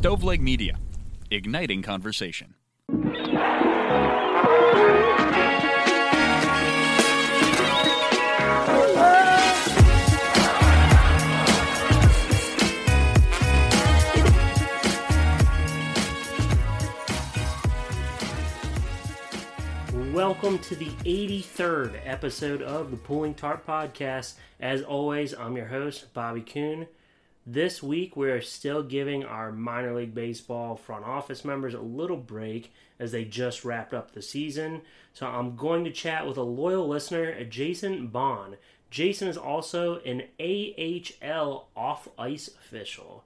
Stoveleg Media, igniting conversation. Welcome to the 83rd episode of the Pulling Tarp Podcast. As always, I'm your host, Bobby Kuhn. This week, we're still giving our minor league baseball front office members a little break as they just wrapped up the season. So, I'm going to chat with a loyal listener, Jason Bohn. Jason is also an AHL off ice official.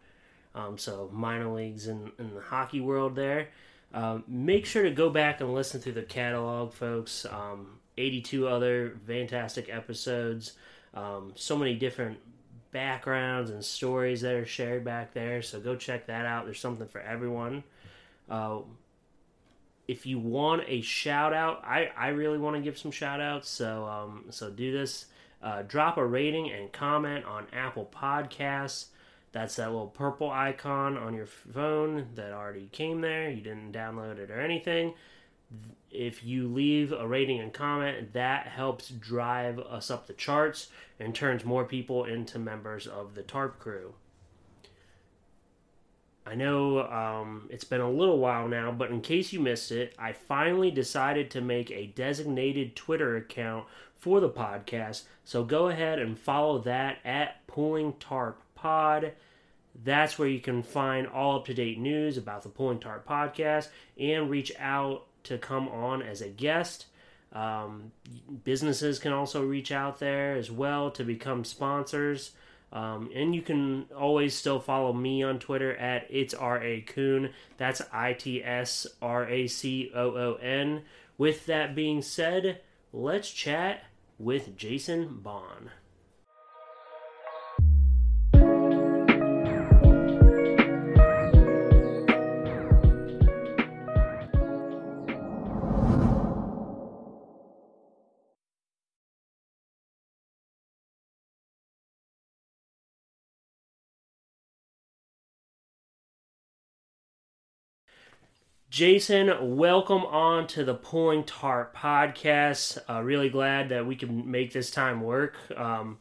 Um, so, minor leagues in, in the hockey world there. Um, make sure to go back and listen to the catalog, folks. Um, 82 other fantastic episodes. Um, so many different backgrounds and stories that are shared back there. So go check that out. There's something for everyone. Uh, if you want a shout out, I, I really want to give some shout outs. So, um, so do this. Uh, drop a rating and comment on Apple Podcasts. That's that little purple icon on your phone that already came there. You didn't download it or anything. If you leave a rating and comment, that helps drive us up the charts and turns more people into members of the TARP crew. I know um, it's been a little while now, but in case you missed it, I finally decided to make a designated Twitter account for the podcast. So go ahead and follow that at Pulling Tarp Pod. That's where you can find all up to date news about the Pulling Tarp podcast and reach out to come on as a guest. Um, businesses can also reach out there as well to become sponsors. Um, and you can always still follow me on Twitter at it's R A Coon. That's I T S R A C O O N. With that being said, let's chat with Jason Bohn. Jason, welcome on to the Pulling Tarp podcast. Uh, really glad that we can make this time work. Um,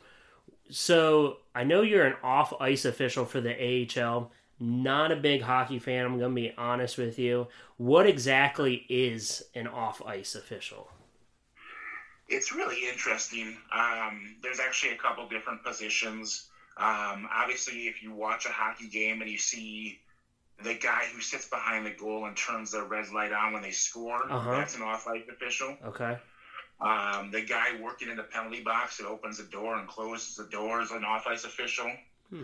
so, I know you're an off ice official for the AHL. Not a big hockey fan, I'm going to be honest with you. What exactly is an off ice official? It's really interesting. Um, there's actually a couple different positions. Um, obviously, if you watch a hockey game and you see the guy who sits behind the goal and turns the red light on when they score. Uh-huh. That's an off-ice official. Okay. Um, the guy working in the penalty box that opens the door and closes the door is an off-ice official. Hmm.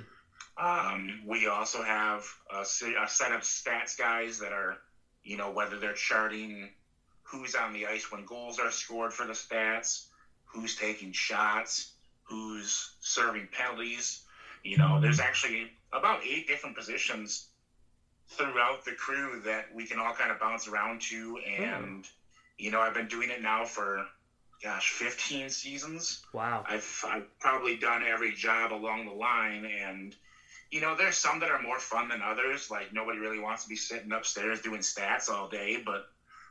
Um, we also have a, a set of stats guys that are, you know, whether they're charting who's on the ice when goals are scored for the stats, who's taking shots, who's serving penalties. You know, there's actually about eight different positions throughout the crew that we can all kind of bounce around to. And mm. you know i've been doing it now for gosh 15 seasons. Wow. I've, I've probably done every job along the line. And you know there's some that are more fun than others. Like nobody really wants to be sitting upstairs doing stats all day. But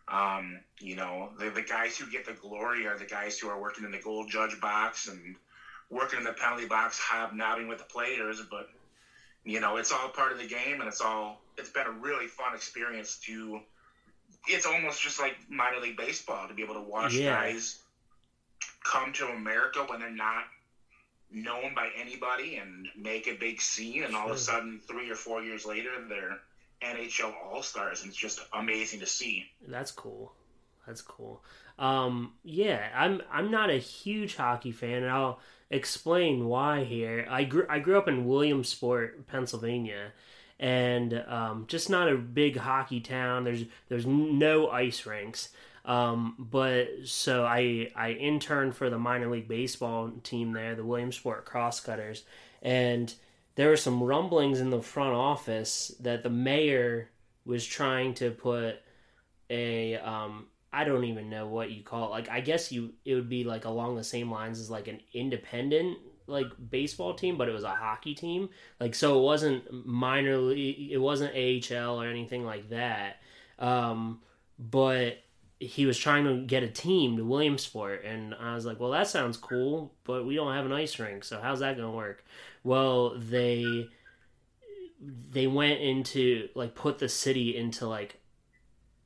um, you know the, the guys who get the glory are the guys who are working in the goal judge box and working in the penalty box hobnobbing with the players. But you know it's all part of the game and it's all it's been a really fun experience to it's almost just like minor league baseball to be able to watch yeah. guys come to America when they're not known by anybody and make a big scene and all of a sudden three or four years later they're NHL All Stars and it's just amazing to see. That's cool. That's cool. Um, yeah, I'm I'm not a huge hockey fan and I'll explain why here. I grew I grew up in Williamsport, Pennsylvania, and um, just not a big hockey town. There's there's no ice rinks. Um, but so I I interned for the minor league baseball team there, the Williamsport Crosscutters, and there were some rumblings in the front office that the mayor was trying to put a um, I don't even know what you call it. Like I guess you it would be like along the same lines as like an independent like baseball team, but it was a hockey team. Like so, it wasn't minor league, it wasn't AHL or anything like that. Um, but he was trying to get a team to Williamsport, and I was like, well, that sounds cool, but we don't have an ice rink, so how's that gonna work? Well, they they went into like put the city into like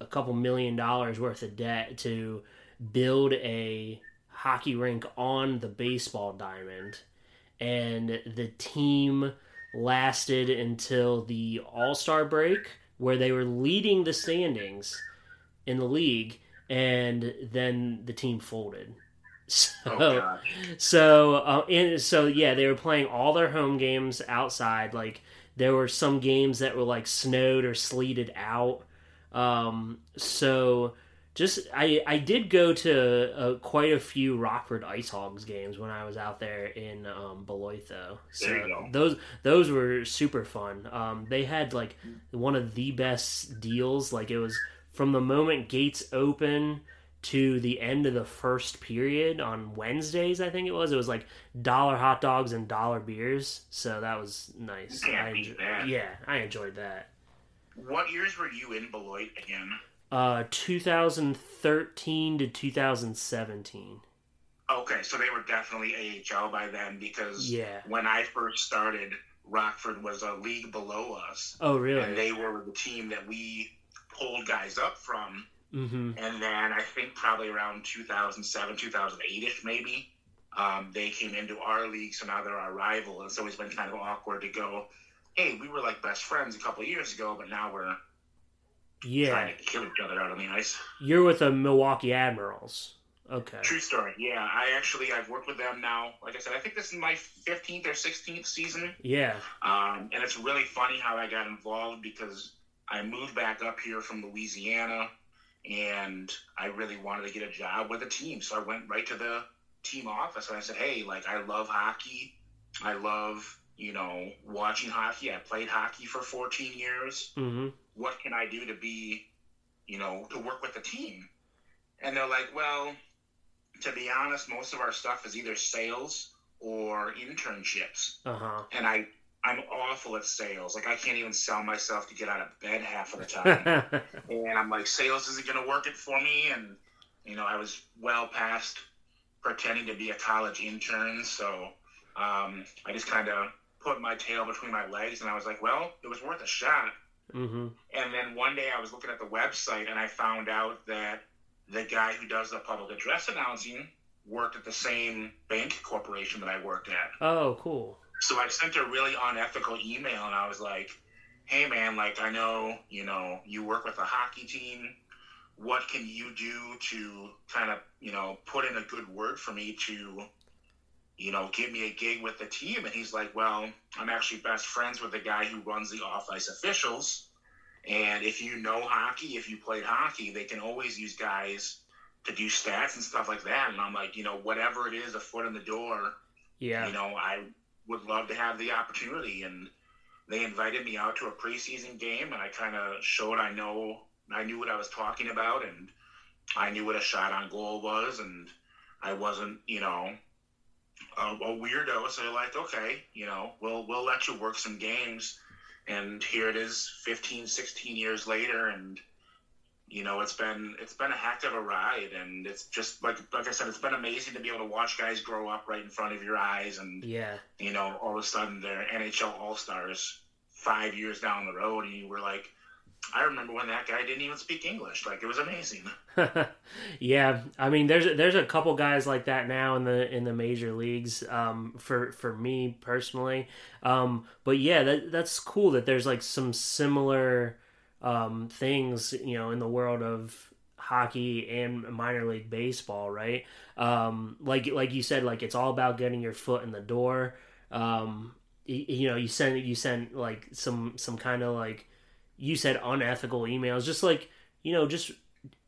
a couple million dollars worth of debt to build a hockey rink on the baseball diamond. And the team lasted until the all-star break where they were leading the standings in the league and then the team folded. So Oh, so uh, and so yeah they were playing all their home games outside. Like there were some games that were like snowed or sleeted out um so just I I did go to uh, quite a few Rockford Ice Hogs games when I was out there in um, Beloit though. So There you go. those those were super fun. Um, they had like one of the best deals. Like it was from the moment gates open to the end of the first period on Wednesdays. I think it was. It was like dollar hot dogs and dollar beers. So that was nice. I that. Yeah, I enjoyed that. What years were you in Beloit again? Uh, 2013 to 2017. Okay, so they were definitely AHL by then because Yeah. when I first started, Rockford was a league below us, Oh, really? and they were the team that we pulled guys up from. Mm-hmm. And then I think probably around 2007, 2008 ish, maybe, um, they came into our league, so now they're our rival. And it's always been kind of awkward to go, hey, we were like best friends a couple of years ago, but now we're Yeah. trying to kill each other out on the ice. You're with the Milwaukee Admirals. Okay. True story. Yeah, I actually I've worked with them now. Like I said, I think this is my 15th or 16th season, Yeah. um, and it's really funny how I got involved because I moved back up here from Louisiana, and I really wanted to get a job with a team. So I went right to the team office and I said, "Hey, like I love hockey. I love you know watching hockey. I played hockey for 14 years." Mm-hmm. what can I do to be, you know, to work with the team? And they're like, well, to be honest, most of our stuff is either sales or internships. Uh huh. And I, I'm awful at sales. Like I can't even sell myself to get out of bed half of the time. and I'm like, sales isn't going to work it for me. And, you know, I was well past pretending to be a college intern. So um, I just kind of put my tail between my legs and I was like, well, it was worth a shot. mm-hmm. And then one day I was looking at the website and I found out that the guy who does the public address announcing worked at the same bank corporation that I worked at. Oh, cool. So I sent a really unethical email and I was like, hey man, like I know, you know, you work with a hockey team. What can you do to kind of, you know, put in a good word for me to, you know, give me a gig with the team? And he's like, well, I'm actually best friends with the guy who runs the off ice officials. And if you know hockey, if you played hockey, they can always use guys to do stats and stuff like that. And I'm like, you know, whatever it is, a foot in the door, Yeah. you know, I would love to have the opportunity. And they invited me out to a preseason game, and I kind of showed I know I knew what I was talking about, and I knew what a shot on goal was, and I wasn't, you know, a, a weirdo. So they're like, okay, you know, we'll we'll let you work some games. And here it is, 15, 16 years later, and you know it's been it's been a heck of a ride, and it's just like like I said, it's been amazing to be able to watch guys grow up right in front of your eyes, and Yeah. you know all of a sudden they're NHL All Stars five years down the road, and you were like, I remember when that guy didn't even speak English, like it was amazing. yeah, I mean, there's there's a couple guys like that now in the in the major leagues. Um, for for me personally, um, but yeah, that that's cool that there's like some similar um things you know in the world of hockey and minor league baseball, right? Um, like like you said, like it's all about getting your foot in the door. Um, y- you know, you send you send like some some kind of like you said unethical emails, just like you know, just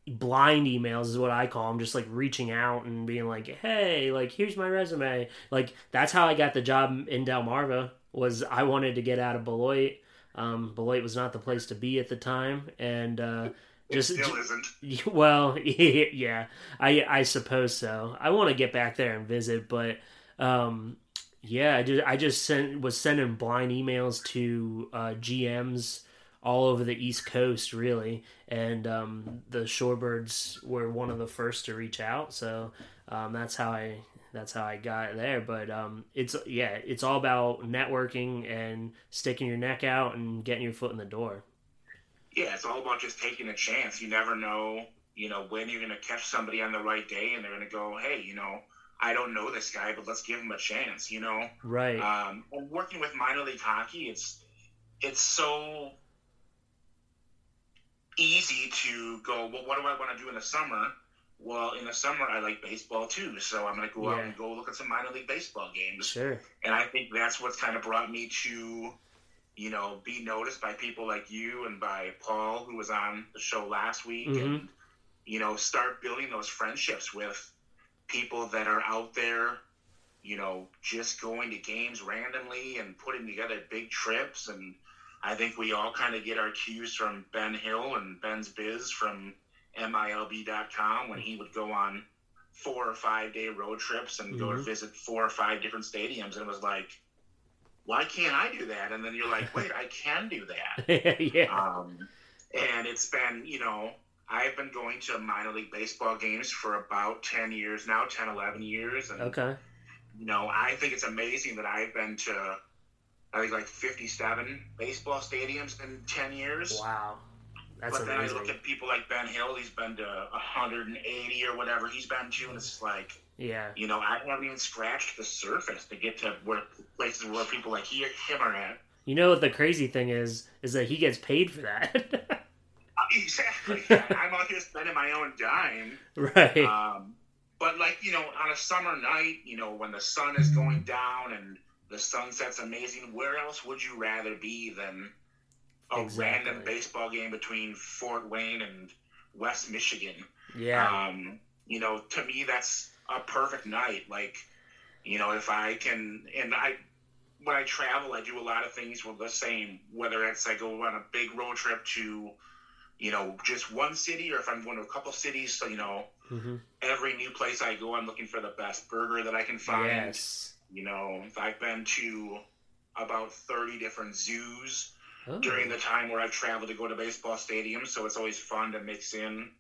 blind emails is what I call them, just like reaching out and being like, "Hey, like here's my resume." Like that's how I got the job in Delmarva. Was I wanted to get out of Beloit. Um, Beloit was not the place to be at the time, and uh, It just still isn't. well, yeah, I I suppose so. I want to get back there and visit, but um, Yeah, I just I just sent was sending blind emails to uh, GMs all over the East Coast, really, and um, the Shorebirds were one of the first to reach out. So um, that's how I that's how I got there. But um, it's yeah, it's all about networking and sticking your neck out and getting your foot in the door. Yeah, it's all about just taking a chance. You never know, you know, when you're going to catch somebody on the right day, and they're going to go, hey, you know I don't know this guy, but let's give him a chance, you know? Right. Um, working with minor league hockey, it's it's so easy to go, well, what do I want to do in the summer? Well, in the summer, I like baseball too, so I'm going to go yeah. out and go look at some minor league baseball games. Sure. And I think that's what's kind of brought me to, you know, be noticed by people like you and by Paul, who was on the show last week, mm-hmm. and, you know, start building those friendships with people that are out there, you know, just going to games randomly and putting together big trips. And I think we all kind of get our cues from Ben Hill and Ben's Biz from MILB.com when he would go on four or five day road trips and mm-hmm. go to mm-hmm. visit four or five different stadiums. And it was like, why can't I do that? And then you're like, wait, I can do that. yeah. Um, and it's been, you know, I've been going to minor league baseball games for about 10 years now, 10, 11 years. And, okay. You know, I think it's amazing that I've been to, I think, like 57 baseball stadiums in 10 years. Wow. That's but amazing. then I look at people like Ben Hill, he's been to 180 or whatever he's been to, and it's like, yeah, you know, I haven't even scratched the surface to get to where places where people like he, him are at. You know what the crazy thing is? Is that he gets paid for that. Exactly. I'm out here spending my own dime. Right. Um, but like you know, on a summer night, you know, when the sun is going down and the sunset's amazing, where else would you rather be than a exactly. random baseball game between Fort Wayne and West Michigan? Yeah. Um, you know, to me, that's a perfect night. Like, you know, if I can, and I when I travel, I do a lot of things with the same. Whether it's I go on a big road trip to you know, just one city or if I'm going to a couple cities. So, you know, mm-hmm. every new place I go, I'm looking for the best burger that I can find. Yes. You know, I've been to about 30 different zoos oh. during the time where I've traveled to go to baseball stadiums. So it's always fun to mix in,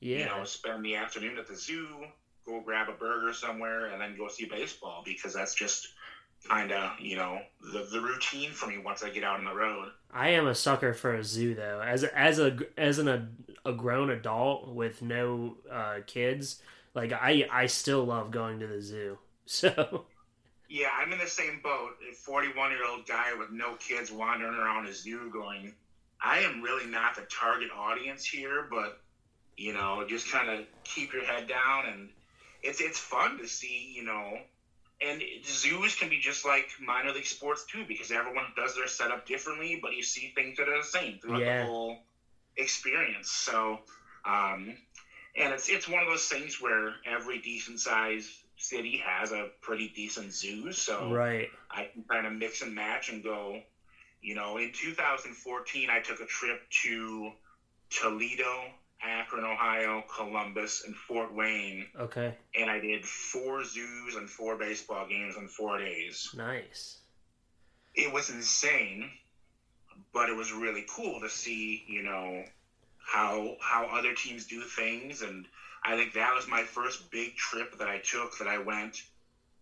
yeah. you know, spend the afternoon at the zoo, go grab a burger somewhere, and then go see baseball because that's just kind of you know the, the routine for me once I get out on the road. I am a sucker for a zoo though. As a, as a as an a, a grown adult with no uh, kids, like I I still love going to the zoo. So. Yeah, I'm in the same boat. A 41 year old guy with no kids wandering around a zoo, going, I am really not the target audience here, but you know, just kind of keep your head down and it's it's fun to see, you know, and zoos can be just like minor league sports too, because everyone does their setup differently, but you see things that are the same throughout yeah. the whole experience. So, um, and it's it's one of those things where every decent sized city has a pretty decent zoo. So right, I can kind of mix and match and go. You know, in 2014, I took a trip to Toledo, Akron, Ohio, Columbus, and Fort Wayne. Okay. And I did four zoos and four baseball games in four days. Nice. It was insane, but it was really cool to see, you know, how how other teams do things and I think that was my first big trip that I took that I went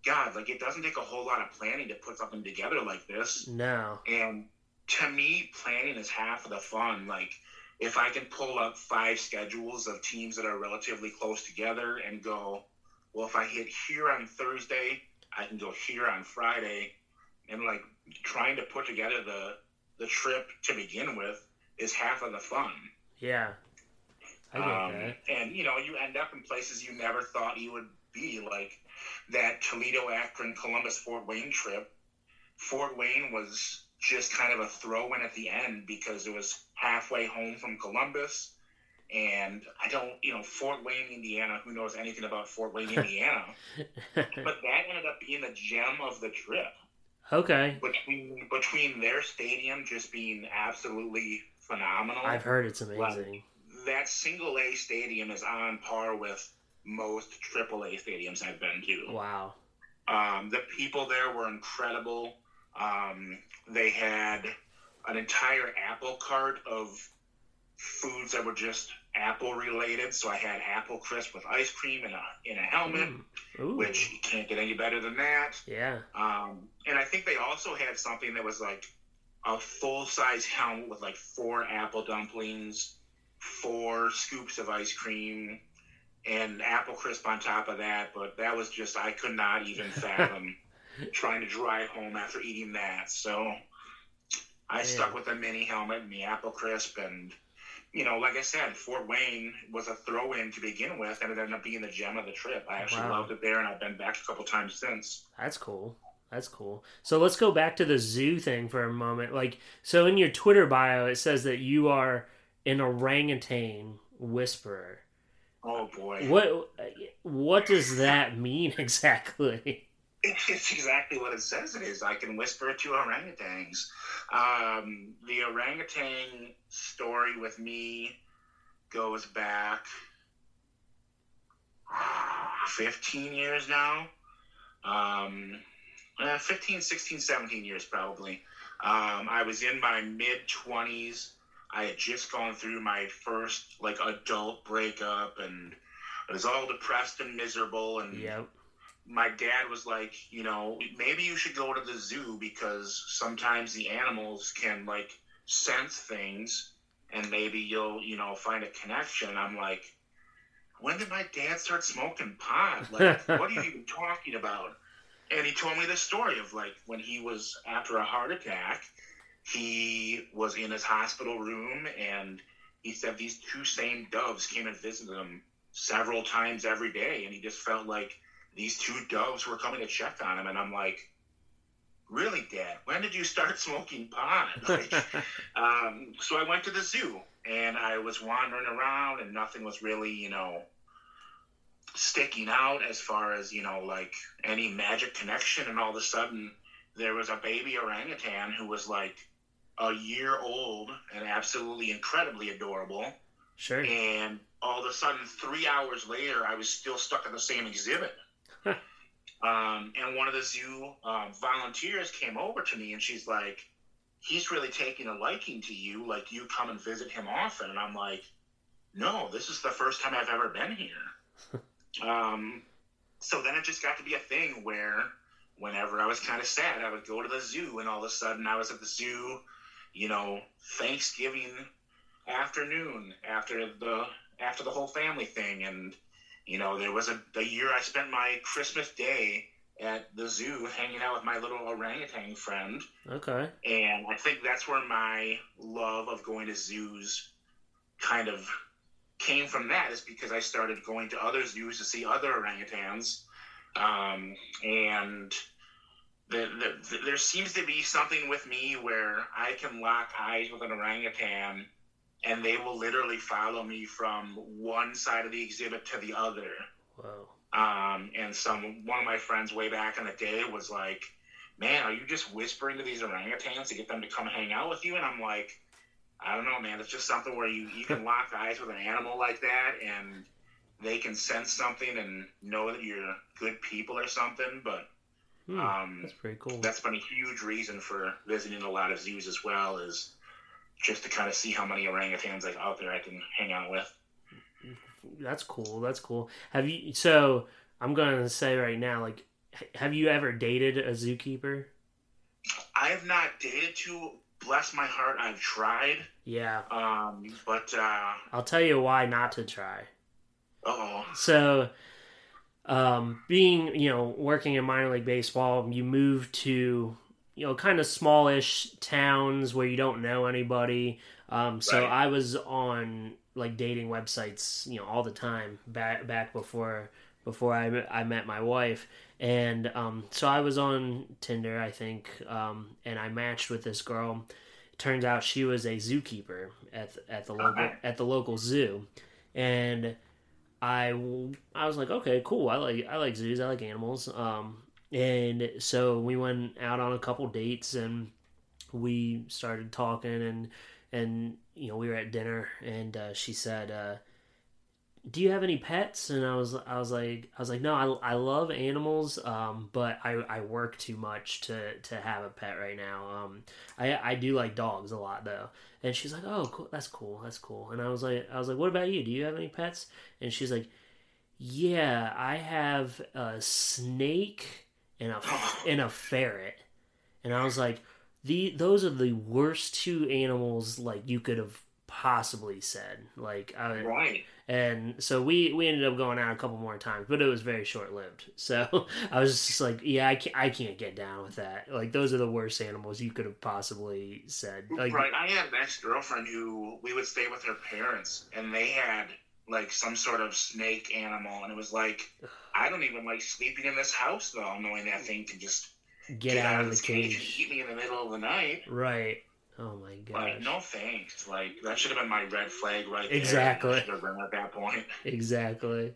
God, like it doesn't take a whole lot of planning to put something together like this. No. And to me, planning is half of the fun. Like if I can pull up five schedules of teams that are relatively close together and go, well, if I hit here on Thursday, I can go here on Friday, and like trying to put together the the trip to begin with is half of the fun. Yeah, um. And you know, you end up in places you never thought you would be, like that Toledo, Akron, Columbus, Fort Wayne trip. Fort Wayne was just kind of a throw in at the end because it was halfway home from Columbus. And I don't, you know, Fort Wayne, Indiana, who knows anything about Fort Wayne, Indiana? but that ended up being the gem of the trip. Okay. Between between their stadium just being absolutely phenomenal. I've heard it's amazing. Like, that single A stadium is on par with most triple A stadiums I've been to. Wow. Um, the people there were incredible. Um, they had an entire apple cart of foods that were just apple related. So I had apple crisp with ice cream in a in a helmet, Ooh. which you can't get any better than that. yeah. Um, and I think they also had something that was like a full size helmet with like four apple dumplings, four scoops of ice cream, and apple crisp on top of that. But that was just, I could not even fathom trying to drive home after eating that. So I Man. stuck with the mini helmet and the apple crisp. And, you know, like I said, Fort Wayne was a throw in to begin with, and it ended up being the gem of the trip. I actually Wow. loved it there, and I've been back a couple times since. That's cool. That's cool. So let's go back to the zoo thing for a moment. Like, so in your Twitter bio, it says that you are an orangutan whisperer. Oh boy. What what does that mean exactly? It's exactly what it says it is. I can whisper to orangutans. Um, the orangutan story with me goes back 15 years now. Um, uh, 15, 16, 17 years probably. Um, I was in my mid 20s. I had just gone through my first like adult breakup and I was all depressed and miserable and Yep. my dad was like, you know, maybe you should go to the zoo because sometimes the animals can like sense things and maybe you'll, you know, find a connection. I'm like, when did my dad start smoking pot? Like, what are you even talking about? And he told me the story of like when he was after a heart attack, he was in his hospital room and he said these two same doves came and visited him several times every day. And he just felt like these two doves were coming to check on him, and I'm like, really, Dad? When did you start smoking pot? Like, um, so I went to the zoo, and I was wandering around, and nothing was really, you know, sticking out as far as you know, like any magic connection. And all of a sudden, there was a baby orangutan who was like a year old and absolutely incredibly adorable. Sure. And all of a sudden, three hours later, I was still stuck at the same exhibit. um, and one of the zoo um, volunteers came over to me and she's like, he's really taking a liking to you. Like, you come and visit him often. And I'm like, no, this is the first time I've ever been here. um, so then it just got to be a thing where whenever I was kind of sad, I would go to the zoo, and all of a sudden I was at the zoo, you know, Thanksgiving afternoon after the after the whole family thing. And you know there was a, a year i spent my christmas day at the zoo hanging out with my little orangutan friend. Okay. and i think that's where my love of going to zoos kind of came from that is because i started going to other zoos to see other orangutans. Um, and the, the, there seems to be something with me where i can lock eyes with an orangutan and they will literally follow me from one side of the exhibit to the other. Whoa. Um, and some one of my friends way back in the day was like, "Man, are you just whispering to these orangutans to get them to come hang out with you?" And I'm like, "I don't know, man. It's just something where you you can lock eyes with an animal like that, and they can sense something and know that you're good people or something." But Hmm, um, that's pretty cool. that's been a huge reason for visiting a lot of zoos as well is just to kind of see how many orangutans like out there I can hang out with. That's cool. That's cool. Have you? So I'm gonna say right now, like, have you ever dated a zookeeper? I have not dated to bless my heart. I've tried, Yeah. um, but uh, I'll tell you why not to try. oh, So, um, being you know working in minor league baseball, you move to you know kind of smallish towns where you don't know anybody. Um, so Right. I was on like dating websites, you know, all the time back back before before I met- I met my wife, and um, so I was on Tinder, I think, um, and I matched with this girl. Turns out she was a zookeeper at at the local at the local zoo, and I I was like, okay, cool. I like I like zoos. I like animals. Um, and so we went out on a couple dates, and we started talking, and and you know we were at dinner, and uh, she said, uh, do you have any pets? And I was, I was like, I was like, no, I, I love animals, um, but I, I work too much to, to have a pet right now. Um, I, I do like dogs a lot though. And she's like, oh, cool, that's cool, that's cool. And I was like, I was like, what about you? Do you have any pets? And she's like, yeah, I have a snake and a and a ferret. And I was like, the those are the worst two animals like you could have possibly said. Like, I, Right. and so we we ended up going out a couple more times, but it was very short lived. So I was just like, yeah, I can't, I can't get down with that. Like, those are the worst animals you could have possibly said. Like, right. I had an ex girlfriend who we would stay with her parents, and they had like some sort of snake animal, and it was like, I don't even like sleeping in this house though, knowing that thing can just get, out, of the this cage. and eat me in the middle of the night. Right. Oh my Like, no thanks. Like that should have been my red flag right there. Exactly. Should at that point. Exactly.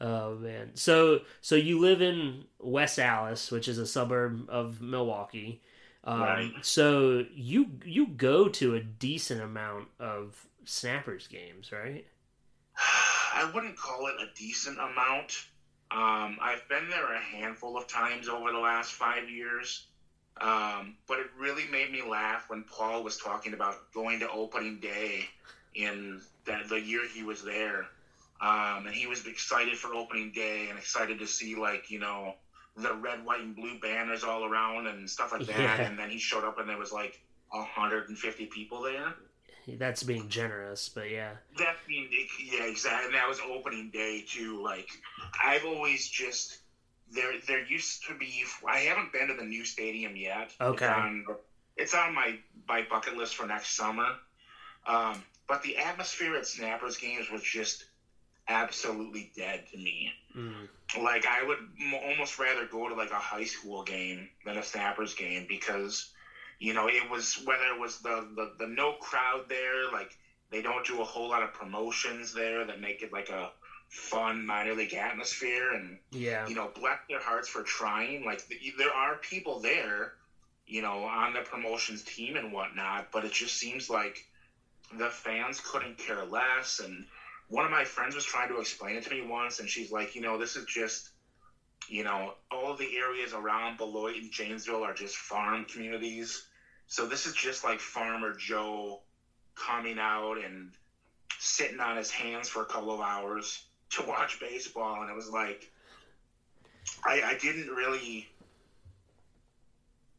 Oh man. So so you live in West Allis, which is a suburb of Milwaukee. Um, Right. So you you go to a decent amount of Snappers games, right? I wouldn't call it a decent amount. Um, I've been there a handful of times over the last five years. Um, but it really made me laugh when Paul was talking about going to opening day in that the year he was there. Um, and he was excited for opening day and excited to see like, you know, the red, white, and blue banners all around and stuff like that. Yeah. And then he showed up and there was like 150 people there. That's being generous, but yeah. That mean, yeah, exactly. And that was opening day too. Like, I've always just there. There used to be. I haven't been to the new stadium yet. Okay. It's on, it's on my my bucket list for next summer. Um, but the atmosphere at Snappers games was just absolutely dead to me. Mm. Like, I would m- almost rather go to like a high school game than a Snappers game because you know, it was whether it was the, the, the no crowd there, like they don't do a whole lot of promotions there that make it like a fun minor league atmosphere. And, Yeah. you know, bless their hearts for trying. Like, th- there are people there, you know, on the promotions team and whatnot, but it just seems like the fans couldn't care less. And one of my friends was trying to explain it to me once, and she's like, you know, this is just you know, all the areas around Beloit and Janesville are just farm communities. So this is just like Farmer Joe coming out and sitting on his hands for a couple of hours to watch baseball. And it was like, I, I didn't really.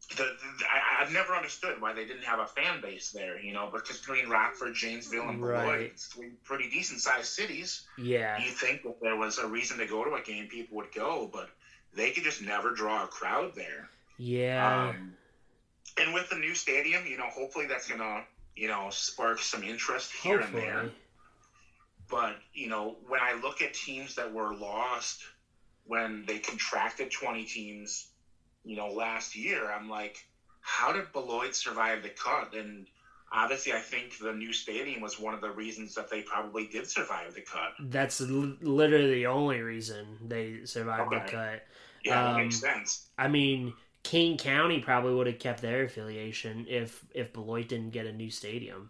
The, the, I, I've never understood why they didn't have a fan base there, you know, because between Rockford, Janesville, and Beloit, Right. it's three pretty decent sized cities Yeah. you think that there was a reason to go to a game, people would go, but they could just never draw a crowd there. Yeah. Um, and with the new stadium, you know, hopefully that's gonna, you know, spark some interest here and there. But you know, when I look at teams that were lost when they contracted twenty teams, you know, last year, I'm like, how did Beloit survive the cut? And obviously, I think the new stadium was one of the reasons that they probably did survive the cut. That's l- literally the only reason they survived the cut. Yeah, Um, makes sense. I mean, King County probably would have kept their affiliation if if Beloit didn't get a new stadium.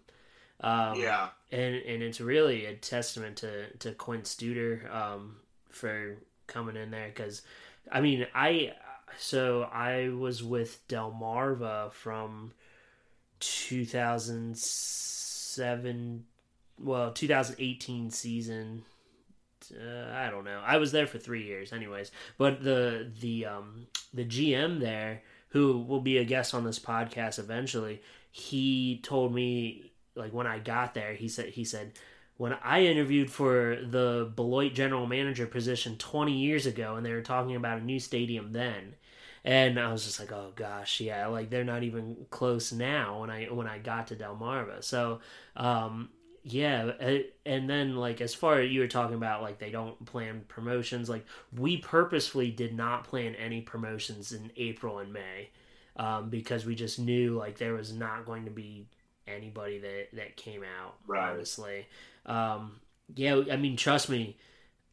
Um, yeah. and and it's really a testament to to Quint Studer um, for coming in there because I mean I so I was with Delmarva from 2007 well 2018 season uh, I don't know I was there for three years anyways but the the um the GM there who will be a guest on this podcast eventually he told me like when I got there, he said he said when I interviewed for the Beloit general manager position 20 years ago, and they were talking about a new stadium then, and I was just like, oh gosh, yeah, like they're not even close now. When I when I got to Delmarva, so um, yeah, and then like as far as you were talking about, like they don't plan promotions. Like we purposefully did not plan any promotions in April and May um, because we just knew like there was not going to be anybody that that came out Right. honestly um yeah i mean trust me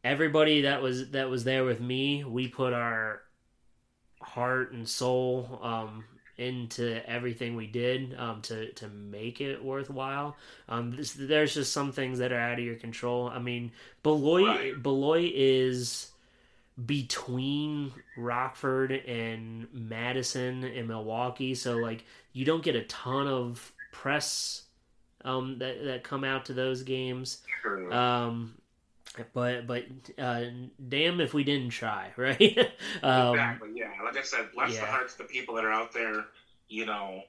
everybody that was that was there with me we put our heart and soul um into everything we did um, to to make it worthwhile. Um, this, there's just some things that are out of your control. I mean, Beloit Right. Beloit is between Rockford and Madison and Milwaukee, so like you don't get a ton of press um, that that come out to those games. Um, but but uh, damn if we didn't try, right? um, exactly. Yeah. Like I said, bless the hearts of the people that are out there. You know,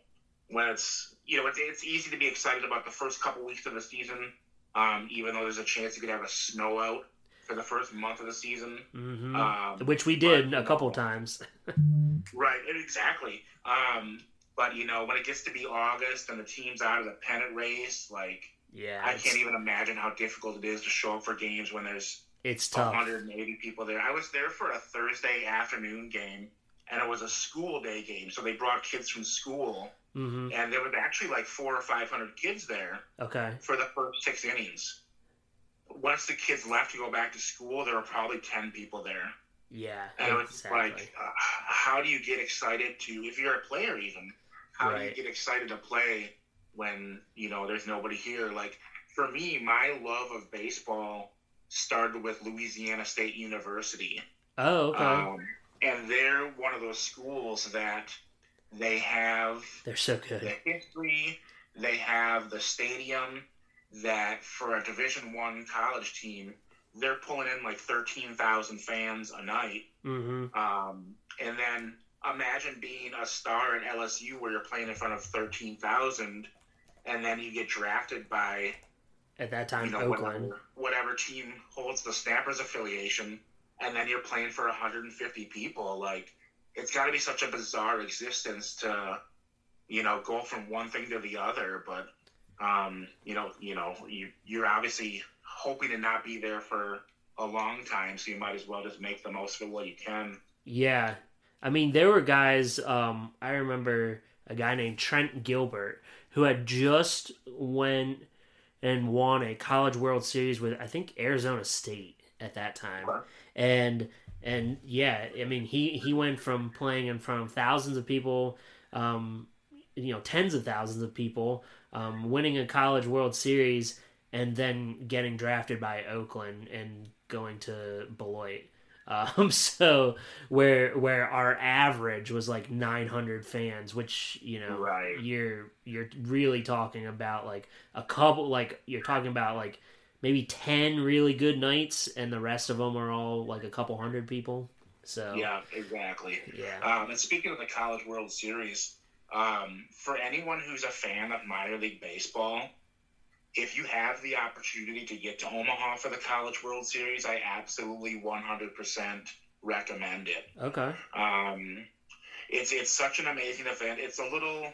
when it's you know it's, it's easy to be excited about the first couple weeks of the season, um, even though there's a chance you could have a snow out for the first month of the season. mhm. Um, Which we did but, a couple know, times. Right, exactly. Um, but you know, when it gets to be August and the team's out of the pennant race, like Yeah, I can't even imagine how difficult it is to show up for games when there's it's tough. 180 people there. I was there for a Thursday afternoon game, and it was a school day game, so they brought kids from school, hmm and there was actually like four or five hundred kids there Okay. for the first six innings. Once the kids left to go back to school, there were probably ten people there. Yeah. And it was like, uh, how do you get excited to, if you're a player even, how do you get excited to play when, you know, there's nobody here? Like, for me, my love of baseball started with Louisiana State University. oh, okay. Um, and they're one of those schools that they have They're so the good. history, they have the stadium that for a Division One college team, they're pulling in like 13,000 fans a night. hmm Um, and then imagine being a star in LSU where you're playing in front of 13,000 and then you get drafted by At that time, you know Oakland. whatever, whatever team holds the Snappers affiliation and then you're playing for 150 people like it's got to be such a bizarre existence to you know go from one thing to the other but um, you know you know you you're obviously hoping to not be there for a long time so you might as well just make the most of it while you can Yeah. I mean, there were guys, um, I remember a guy named Trent Gilbert who had just went and won a college world series with I think Arizona State at that time. And and yeah, I mean he he went from playing in front of thousands of people um you know, tens of thousands of people, um, winning a college world series and then getting drafted by Oakland and going to Beloit. Um, so where where our average was like 900 fans, which you know Right. you're you're really talking about like a couple like you're talking about like maybe 10 really good nights and the rest of them are all like a couple hundred people. So yeah exactly yeah. Um, and speaking of the College World Series, um, for anyone who's a fan of minor league baseball, if you have the opportunity to get to Omaha for the College World Series, I absolutely 100% recommend it. Okay. Um, it's it's such an amazing event. It's a little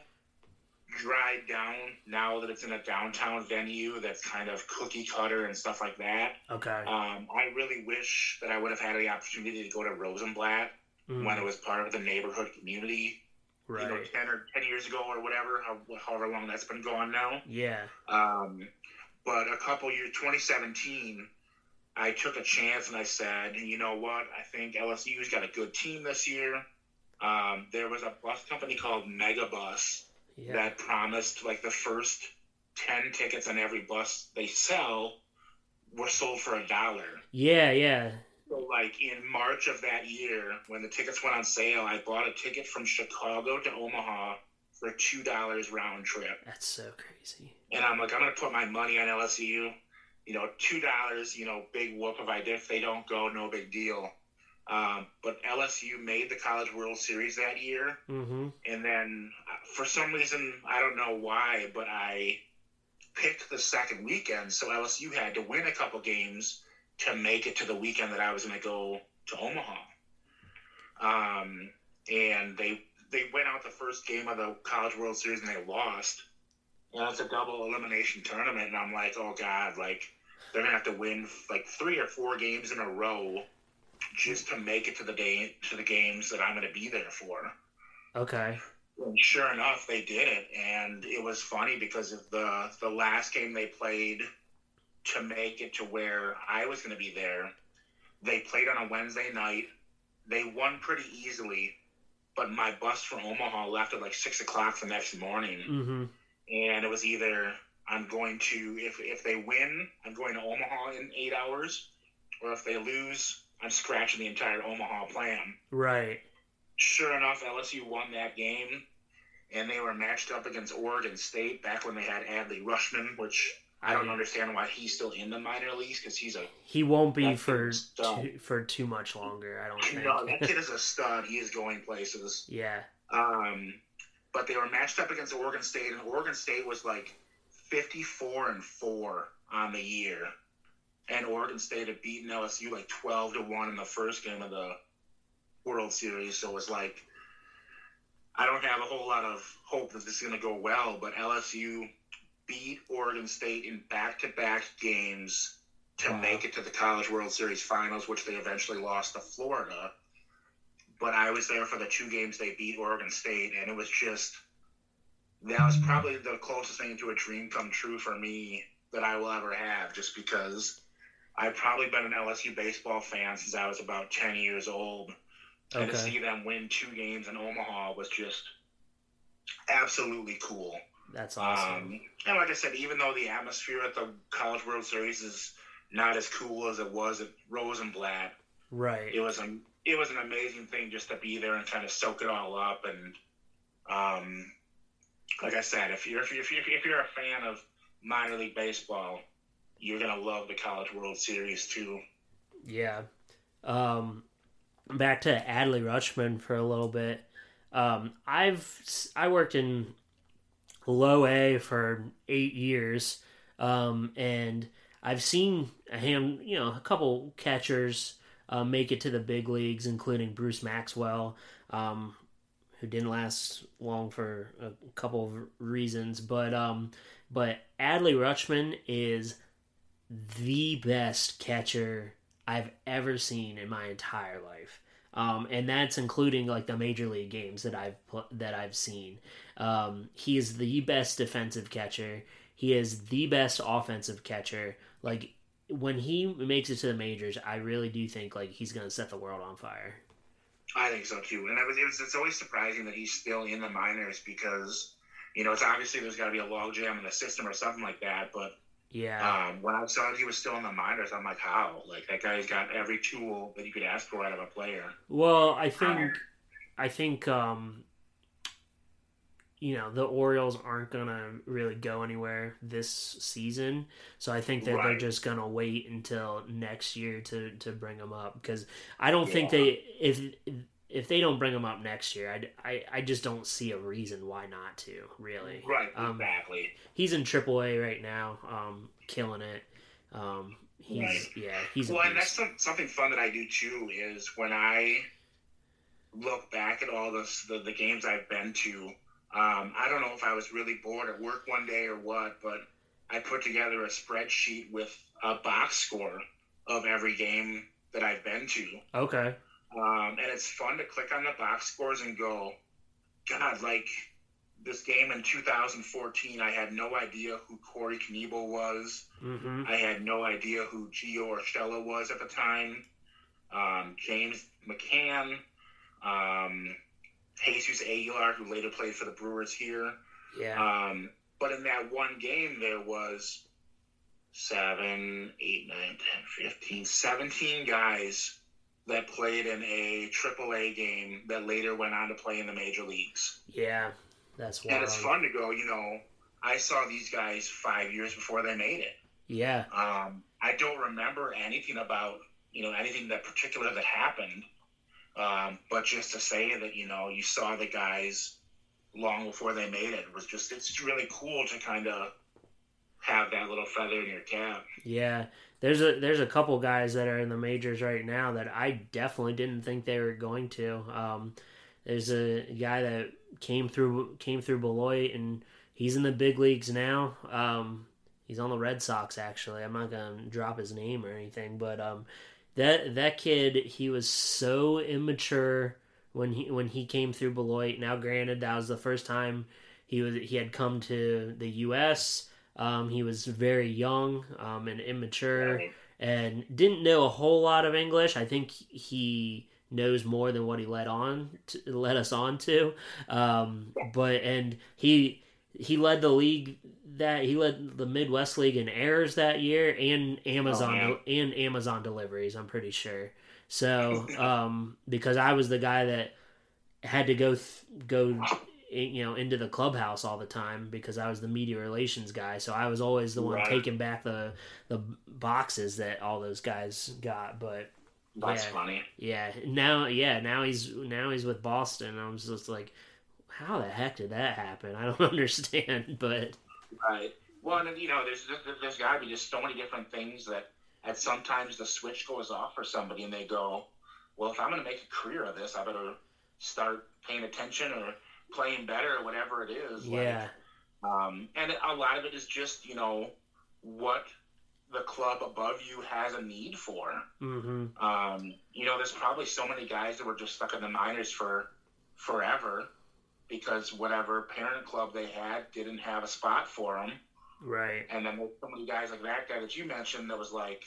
dried down now that it's in a downtown venue that's kind of cookie cutter and stuff like that. Okay. Um, I really wish that I would have had the opportunity to go to Rosenblatt Mm, when it was part of the neighborhood community, you know, right. 10 or 10 years ago or whatever, however long that's been going now. Yeah. Um, but a couple years, 2017, I took a chance and I said, you know what? I think LSU's got a good team this year. Um, there was a bus company called Megabus Yeah. that promised like the first 10 tickets on every bus they sell were sold for a dollar. Yeah, yeah. So, like in March of that year, when the tickets went on sale, I bought a ticket from Chicago to Omaha for two dollars round trip, That's so crazy. and I'm like, I'm gonna put my money on LSU. You know, two dollars. You know, big whoop if I if they don't go, no big deal. Um, but LSU made the College World Series that year, Mm-hmm. and then uh, for some reason I don't know why, but I picked the second weekend, so LSU had to win a couple games to make it to the weekend that I was going to go to Omaha. Um, and they they went out the first game of the College World Series and they lost. And it's a double elimination tournament, and I'm like, oh god, like they're gonna have to win like three or four games in a row just to make it to the day to the games that I'm going to be there for. Okay. And sure enough, they did it, and it was funny because of the the last game they played to make it to where I was going to be there. They played on a Wednesday night. They won pretty easily, but my bus from Omaha left at like six o'clock the next morning, Mm-hmm. and it was either I'm going to if if they win, I'm going to Omaha in eight hours, or if they lose, I'm scratching the entire Omaha plan. Right. Sure enough, LSU won that game, and they were matched up against Oregon State back when they had Adley Rutschman, which I don't understand why he's still in the minor leagues because he's a He won't be for too, for too much longer. I don't think. no, that kid is a stud. He is going places. yeah. Um, but they were matched up against Oregon State, and Oregon State was like 54 and 4 on the year. And Oregon State had beaten LSU like 12 to 1 in the first game of the World Series. So it was like, I don't have a whole lot of hope that this is going to go well, but LSU beat Oregon State in back to back games to Wow. make it to the College World Series finals, which they eventually lost to Florida but I was there for the two games they beat Oregon State, and it was just that was probably the closest thing to a dream come true for me that I will ever have, just because I've probably been an LSU baseball fan since I was about ten years old, and to see them win two games in Omaha was just absolutely cool. That's awesome. Um, and like I said, even though the atmosphere at the College World Series is not as cool as it was at Rosenblatt, right. it was an it was an amazing thing just to be there and kind of soak it all up and um like I said if you're if you're, if you're, if you're a fan of minor league baseball you're gonna love the College World Series too. Yeah. Um, back to Adley Rutschman for a little bit. Um, I've I worked in low A for eight years, um, and I've seen a you know, a couple catchers uh, make it to the big leagues, including Bruce Maxwell, um, who didn't last long for a couple of reasons, but um, but Adley Rutschman is the best catcher I've ever seen in my entire life. Um, and that's including like the major league games that I've that I've seen. Um, he is the best defensive catcher. He is the best offensive catcher. Like when he makes it to the majors, I really do think like he's gonna set the world on fire. I think so too, and it was it's always surprising that he's still in the minors because you know it's obviously there's got to be a logjam in the system or something like that, but Yeah, um, when I saw he was still in the minors, I'm like, how? Like that guy's got every tool that you could ask for out of a player. Well, I think I think um you know, the Orioles aren't going to really go anywhere this season. So I think that they're just going to wait until next year to to bring them up because I don't think Yeah. they if if they don't bring them up next year, I, I, I just don't see a reason why not to, really. Right, Um, exactly. He's in AAA right now, um, killing it. Um, he's Right. yeah, he's Well, and that's some, something fun that I do too is when I look back at all this, the the games I've been to. Um, I don't know if I was really bored at work one day or what, but I put together a spreadsheet with a box score of every game that I've been to. Okay. Um, and it's fun to click on the box scores and go, God, like this game in 2014, I had no idea who Corey Knebel was. Mm-hmm. I had no idea who Gio Urshela was at the time. Um, James McCann, um, Jesus Aguilar, who later played for the Brewers here. Yeah. Um, but in that one game, there was seven, eight, nine, 10, 15, 17 guys that played in a AAA game that later went on to play in the major leagues. yeah. That's wild. And it's fun to go, you know, I saw these guys five years before they made it. Yeah. Um, I don't remember anything about, you know, anything that particular that happened. Um, but just to say that, you know, you saw the guys long before they made it was just, it's really cool to kind of have that little feather in your cap. Yeah, there's a there's a couple guys that are in the majors right now that I definitely didn't think they were going to. Um, there's a guy that came through came through Beloit and he's in the big leagues now. Um, he's on the Red Sox actually. I'm not gonna drop his name or anything, but um, that that kid he was so immature when he when he came through Beloit. Now, granted, that was the first time he was he had come to the U.S. Um, he was very young um, and immature Right. and didn't know a whole lot of English. I think he knows more than what he led on to, let us on to. Um, but and he he led the league that he led the Midwest League in errors that year and Amazon Oh, and Amazon deliveries. I'm pretty sure. So um, because I was the guy that had to go th- go you know into the clubhouse all the time because I was the media relations guy. So I was always the one Right. taking back the the boxes that all those guys got. But That's Yeah. funny. yeah, now yeah now he's now he's with Boston. I was just like, how the heck did that happen? I don't understand. But Right. Well, and you know, there's there's, there's got to be just so many different things that at sometimes the switch goes off for somebody, and they go, "Well, if I'm going to make a career of this, I better start paying attention or playing better or whatever it is." Like, yeah, Um, and a lot of it is just you know what the club above you has a need for. hmm Um, you know, there's probably so many guys that were just stuck in the minors for forever because whatever parent club they had didn't have a spot for them. right, And then there's so many guys like that guy that you mentioned that was like,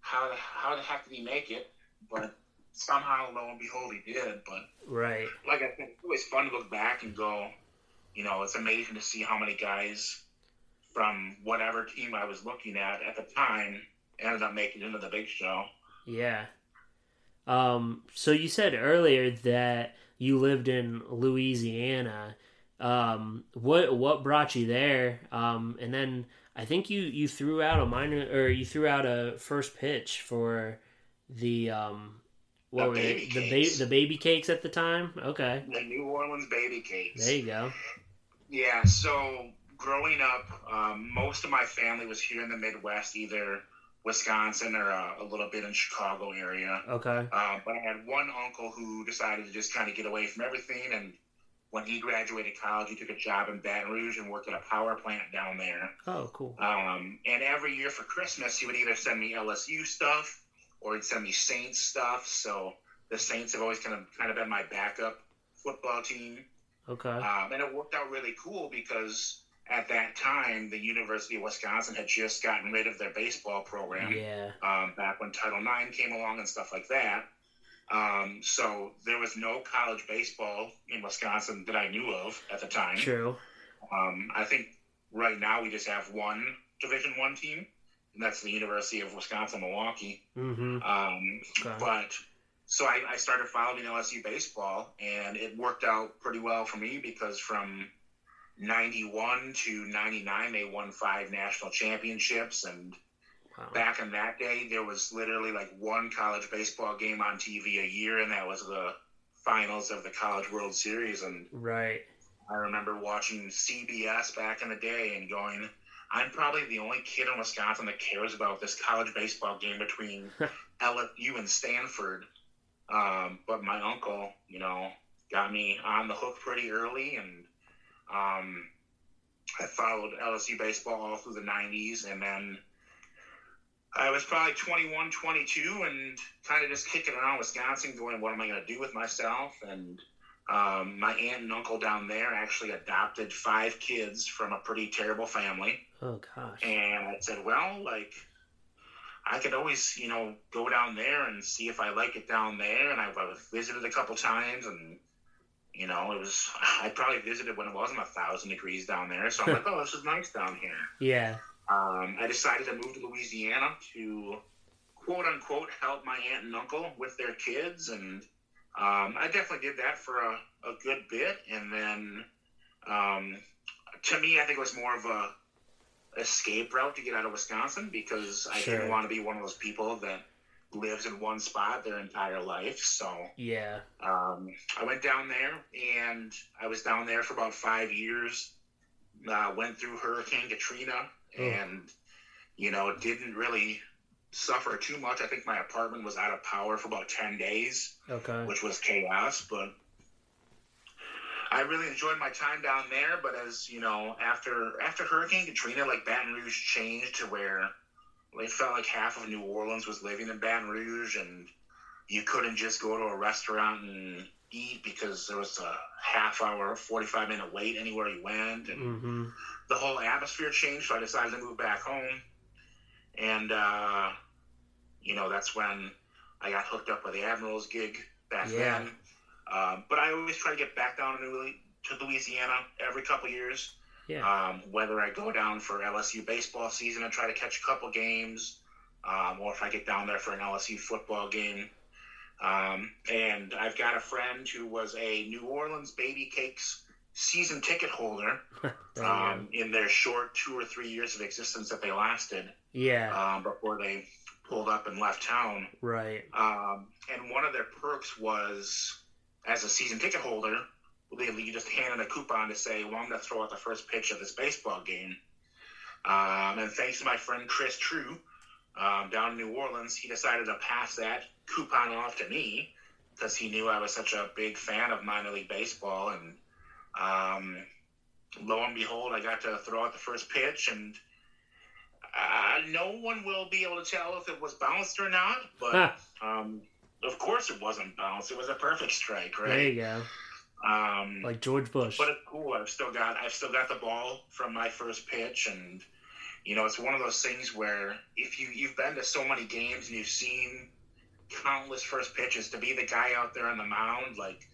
how the, how the heck did he make it? But somehow, lo and behold, he did. But right, like I said, it's always fun to look back and go, you know, it's amazing to see how many guys from whatever team I was looking at at the time ended up making it into the big show. yeah. Um, so you said earlier that you lived in Louisiana. Um, what what brought you there? Um, and then I think you you threw out a minor or you threw out a first pitch for the um what The were they? baby the ba- the baby cakes at the time. Okay, The New Orleans baby cakes. there you go. Yeah, so growing up, um, most of my family was here in the Midwest, either Wisconsin or uh, a little bit in Chicago area. Okay, Um, but I had one uncle who decided to just kind of get away from everything, and when he graduated college, he took a job in Baton Rouge and worked at a power plant down there. oh cool. Um, and every year for Christmas, he would either send me LSU stuff or he'd send me Saints stuff. So the Saints have always kind of kind of been my backup football team. Okay, Um, and it worked out really cool because at that time, the University of Wisconsin had just gotten rid of their baseball program yeah, um, back when Title IX came along and stuff like that. Um, so there was no college baseball in Wisconsin that I knew of at the time. true. Um, I think right now we just have one Division One team, and that's the University of Wisconsin Milwaukee. Mm-hmm. Um, Okay. But so I, I started following LSU baseball, and it worked out pretty well for me because from 91 to 99, they won five national championships. And Wow. back in that day, there was literally like one college baseball game on TV a year, and that was the finals of the College World Series. And Right. I remember watching CBS back in the day and going, I'm probably the only kid in Wisconsin that cares about this college baseball game between LSU and Stanford. Um, but my uncle, you know, got me on the hook pretty early, and um, I followed LSU baseball all through the 90s. And then I was probably 21, 22, and kind of just kicking around Wisconsin, going, what am I going to do with myself? And um, my aunt and uncle down there actually adopted five kids from a pretty terrible family. Oh gosh. And I said, well, like, I could always, you know, go down there and see if I like it down there. And I, I visited a couple times and, you know, it was, I probably visited when it wasn't a thousand degrees down there. So I'm like, oh, this is nice down here. Yeah. Um, I decided to move to Louisiana to quote unquote help my aunt and uncle with their kids. And um, I definitely did that for a, a good bit. And then um, to me, I think it was more of a escape route to get out of Wisconsin because I Sure. didn't want to be one of those people that lives in one spot their entire life. So Yeah. um, I went down there and I was down there for about five years. Uh, went through Hurricane Katrina Oh. and, you know, didn't really suffer too much. I think my apartment was out of power for about 10 days, Okay. which was chaos, but I really enjoyed my time down there. But as you know, after after Hurricane Katrina, like Baton Rouge changed to where it felt like half of New Orleans was living in Baton Rouge, and you couldn't just go to a restaurant and eat because there was a half hour, forty five minute wait anywhere you went, and Mm-hmm. the whole atmosphere changed. So I decided to move back home, and uh, you know that's when I got hooked up with the Admirals gig back Yeah. then. Um, but I always try to get back down to, to Louisiana every couple years. Yeah. Um, whether I go down for LSU baseball season and try to catch a couple games, um, or if I get down there for an LSU football game. Um, and I've got a friend who was a New Orleans Baby Cakes season ticket holder There you go. um, in their short two or three years of existence that they lasted yeah. um, before they pulled up and left town. right. Um, and one of their perks was, as a season ticket holder, they you just handed a coupon to say, "Well, I'm going to throw out the first pitch of this baseball game." Um, and thanks to my friend Chris True um, down in New Orleans, he decided to pass that coupon off to me because he knew I was such a big fan of minor league baseball. And um, lo and behold, I got to throw out the first pitch, and uh, no one will be able to tell if it was bounced or not. But um, of course, it wasn't bounced. It was a perfect strike, right? There you go. Um, Like George Bush. but it's cool. I've still got I've still got the ball from my first pitch, and you know it's one of those things where if you you've been to so many games and you've seen countless first pitches, to be the guy out there on the mound, like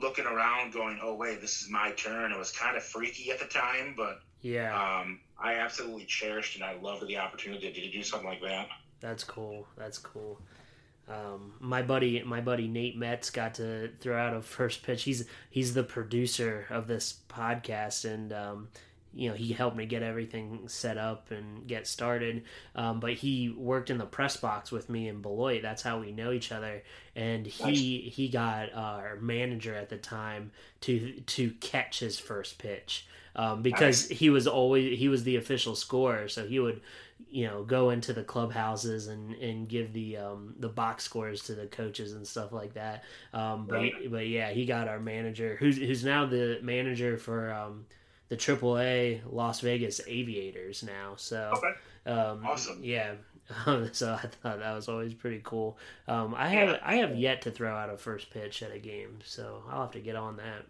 looking around, going, "Oh wait, this is my turn." It was kind of freaky at the time, but yeah. um, I absolutely cherished and I loved the opportunity to do something like that. That's cool. That's cool. Um, my buddy, my buddy Nate Metz got to throw out a first pitch. He's he's the producer of this podcast, and um, you know he helped me get everything set up and get started. Um, but he worked in the press box with me in Beloit. That's how we know each other. And he he got our manager at the time to to catch his first pitch um, because he was always he was the official scorer, so he would you know go into the clubhouses and and give the um the box scores to the coaches and stuff like that um but Right. but yeah he got our manager who's who's now the manager for um the AAA Las Vegas Aviators now so Okay. um Awesome. yeah so I thought that was always pretty cool um I have Yeah. I have yet to throw out a first pitch at a game so I'll have to get on that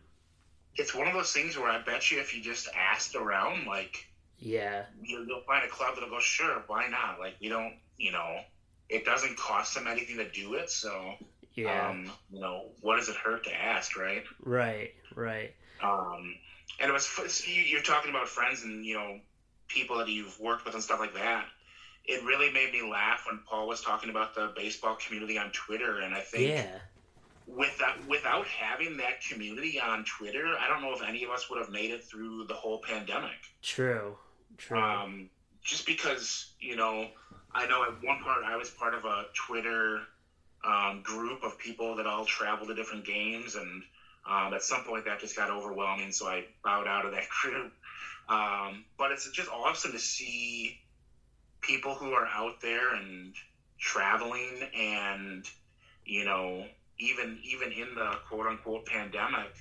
It's one of those things where I bet you if you just asked around, like yeah you'll, you'll find a club that'll go, sure, why not? Like, you don't, you know, it doesn't cost them anything to do it. So, yeah um, you know, what does it hurt to ask, right? right right Um, and it was, you- you're talking about friends and, you know, people that you've worked with and stuff like that. It really made me laugh when Paul was talking about the baseball community on Twitter. And I think yeah without, without having that community on Twitter, I don't know if any of us would have made it through the whole pandemic. true true Um, just because you know, I know at one part I was part of a Twitter um, group of people that all traveled to different games, and um, at some point that just got overwhelming, so I bowed out of that group. Um, but it's just awesome to see people who are out there and traveling, and you know, even even in the quote unquote pandemic,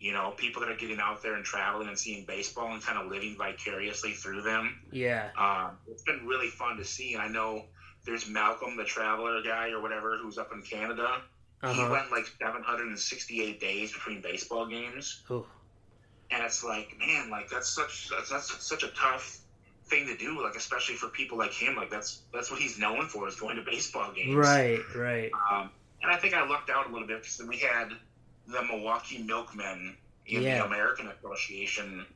you know, people that are getting out there and traveling and seeing baseball and kind of living vicariously through them. yeah Um, it's been really fun to see. And I know there's Malcolm, the traveler guy or whatever, who's up in Canada. He uh-huh went like 768 days between baseball games. Ooh. And it's like, man, like that's such that's, that's such a tough thing to do. Like especially for people like him, like that's that's what he's known for is going to baseball games. Right, right. Um, and I think I lucked out a little bit because we had the Milwaukee Milkmen in Yeah. the American Association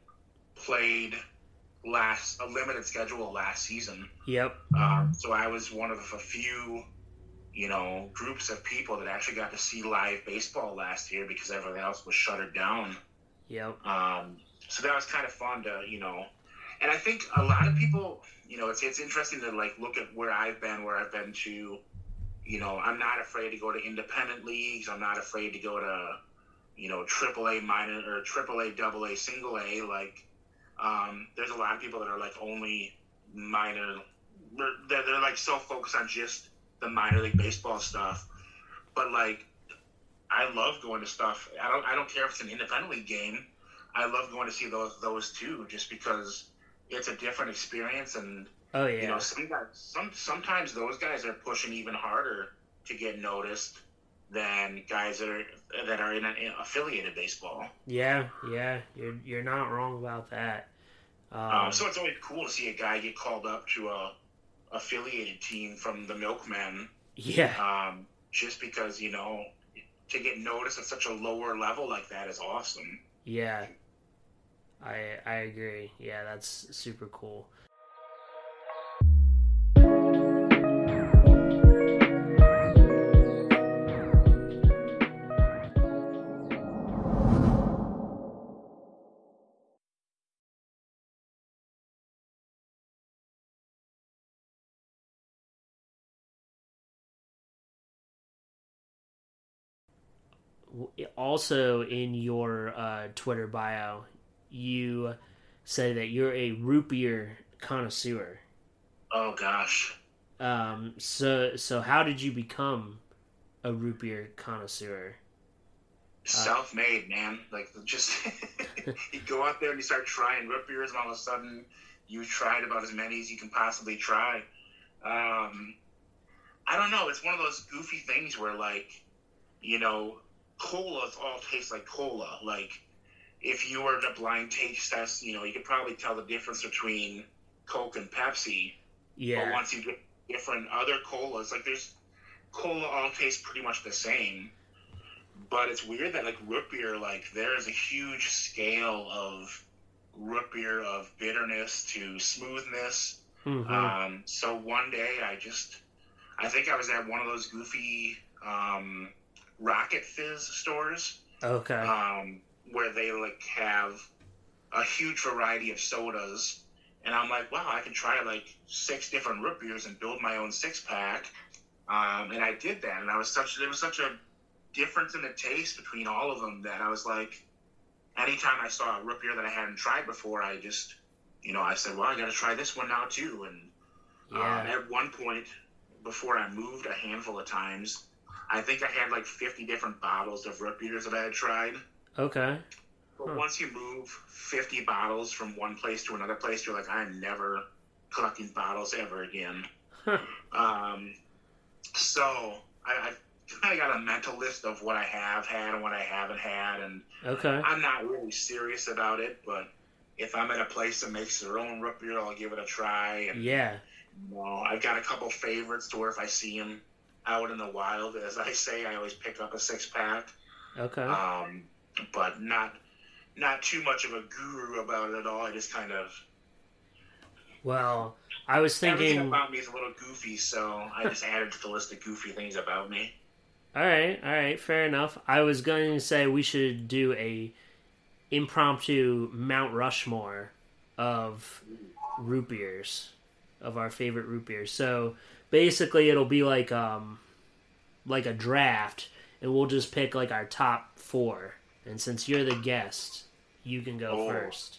played last a limited schedule last season. Yep. Um, so I was one of a few, you know, groups of people that actually got to see live baseball last year because everything else was shuttered down. Yep. Um, so that was kind of fun to, you know, and I think a lot of people, you know, it's it's interesting to like look at where I've been, where I've been to, you know, I'm not afraid to go to independent leagues. I'm not afraid to go to, you know, triple A minor or triple A, double A, single A. Like, um, there's a lot of people that are like only minor. They're, they're, like so focused on just the minor league baseball stuff, but like, I love going to stuff. I don't. I don't care if it's an independent league game. I love going to see those those too, just because it's a different experience. And Oh yeah. you know, some guys, some sometimes those guys are pushing even harder to get noticed than guys that are that are in an affiliated baseball. yeah, yeah. You're you're not wrong about that. Um, Um, so it's always cool to see a guy get called up to a affiliated team from the Milkmen, yeah. um, just because you know to get noticed at such a lower level like that is awesome. Yeah. I I agree. Yeah, that's super cool. Also in your uh, Twitter bio, you say that you're a root beer connoisseur. Oh gosh. Um. So so how did you become a root beer connoisseur? Self-made, man. Like just you go out there and you start trying root beers, and all of a sudden you tried about as many as you can possibly try. Um, I don't know. It's one of those goofy things where, like, you know, colas all taste like cola. Like, if you were to blind taste test, you know, you could probably tell the difference between Coke and Pepsi. Yeah. But once you get different other colas, like there's cola all taste pretty much the same. But it's weird that like root beer, like there is a huge scale of root beer of bitterness to smoothness. Mhm. Um, so one day I just, I think I was at one of those goofy um, Rocket Fizz stores okay. um, where they like have a huge variety of sodas, and I'm like, wow, I can try like six different root beers and build my own six pack. Um, and I did that, and I was such there was such a difference in the taste between all of them that I was like, anytime I saw a root beer that I hadn't tried before, I just, you know, I said, well, I got to try this one now too. And yeah. um, at one point, before I moved a handful of times, I think I had like 50 different bottles of root beers that I had tried. okay. But Huh. once you move 50 bottles from one place to another place, you're like, I'm never collecting bottles ever again. Huh. Um, so I, I kind of got a mental list of what I have had and what I haven't had, and Okay. I'm not really serious about it. But if I'm at a place that makes their own root beer, I'll give it a try. And Yeah. you know, I've got a couple favorites to where if I see them out in the wild, as I say, I always pick up a six pack. Okay. Um, but not not too much of a guru about it at all. I just kind of well, I was everything thinking. about me is a little goofy, so I just added to the list of goofy things about me. All right, all right, fair enough. I was going to say we should do a impromptu Mount Rushmore of root beers, of our favorite root beers. So basically, it'll be like um, like a draft, and we'll just pick like our top four. And since you're the guest, you can go Oh. first.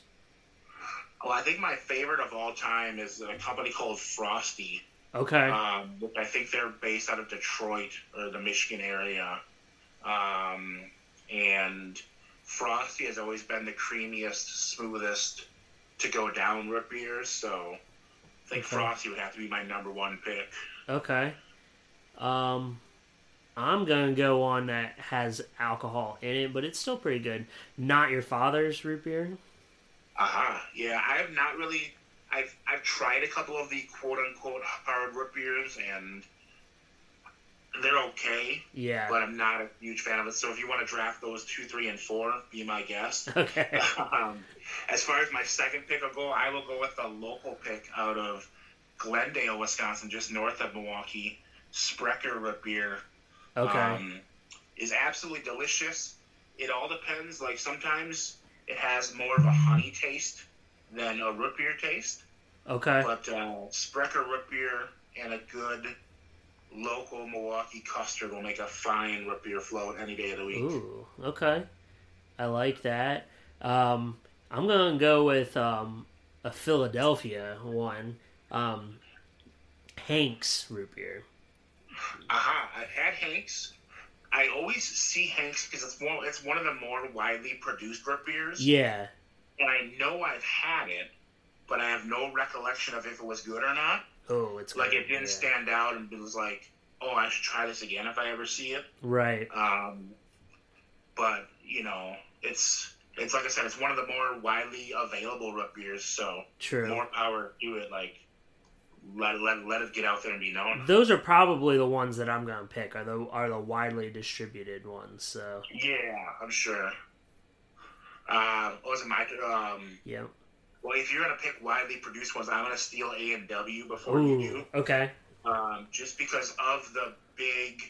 Well, I think my favorite of all time is a company called Frostie. Okay. Um, I think they're based out of Detroit or the Michigan area. Um, and Frostie has always been the creamiest, smoothest to go down root beers. So I think Okay. Frostie would have to be my number one pick. Okay. Um, I'm gonna go on that has alcohol in it, but it's still pretty good. Not your father's root beer. Uh huh. Yeah, I have not really. I've I've tried a couple of the quote unquote hard root beers and they're okay, Yeah. but I'm not a huge fan of it. So if you want to draft those two, three, and four, be my guest. Okay. um, as far as my second pick will go, I will go with the local pick out of Glendale, Wisconsin, just north of Milwaukee. Sprecher root beer Okay. um, is absolutely delicious. It all depends. Like sometimes it has more of a honey taste than a root beer taste, okay. but uh, Sprecher root beer and a good local Milwaukee custard will make a fine root beer float any day of the week. Ooh. Okay. I like that. Um, I'm gonna go with um a Philadelphia one. Um, Hank's root beer. Aha! I've had Hanks. I always see Hanks because it's one. It's one of the more widely produced root beers. Yeah. And I know I've had it, but I have no recollection of if it was good or not. Oh, it's Like it didn't yeah. stand out, and it was like, oh, I should try this again if I ever see it. Right. Um, but you know, it's it's like I said, it's one of the more widely available root beers. So True. more power to it. Like let let let it get out there and be known. Those are probably the ones that I'm gonna pick. Are the are the widely distributed ones. So Yeah, I'm sure. Uh, was it my um? yeah. Well, if you're gonna pick widely produced ones, I'm gonna steal A and W before you do. Okay. um, just because of the big.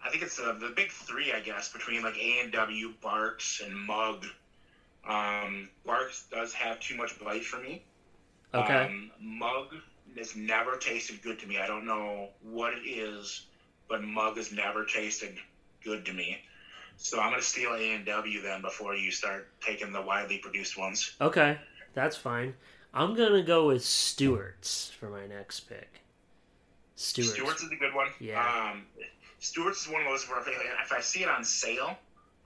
I think it's the, the big three, I guess, between like A and W, Barq's, and Mug. Um, Barq's does have too much bite for me. Okay. Um, Mug has never tasted good to me. I don't know what it is, but Mug has never tasted good to me. So I'm gonna steal A and W then before you start taking the widely produced ones. Okay. That's fine. I'm gonna go with Stewart's for my next pick. Stewart's. Stewart's is a good one. Yeah. Um, Stewart's is one of those where if I, if I see it on sale,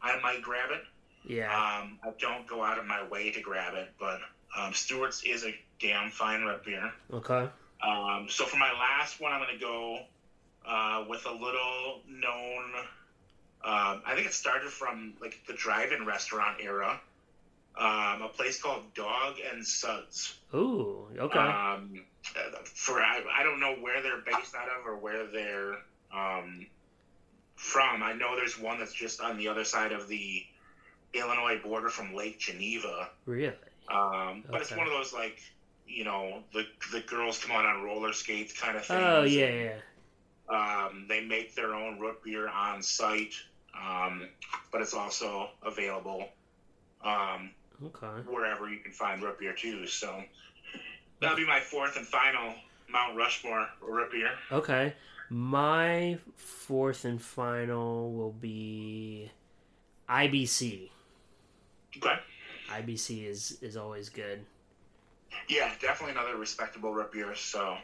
I might grab it. Yeah. Um, I don't go out of my way to grab it, but um, Stewart's is a damn fine red beer. Okay. Um, so for my last one, I'm going to go uh, with a little known. Um, I think it started from like the drive-in restaurant era. Um, a place called Dog and Suds. Ooh. Okay. Um, for I, I don't know where they're based out of or where they're um, from. I know there's one that's just on the other side of the Illinois border from Lake Geneva. really? Um, but it's one of those like you know the the girls come out on roller skates kind of thing. Oh yeah, yeah. Um, they make their own root beer on site, um, but it's also available um, Okay. wherever you can find root beer too. So that'll be my fourth and final Mount Rushmore root beer. Okay. My fourth and final will be IBC. Okay. IBC is is always good. Yeah, definitely another respectable root beer. So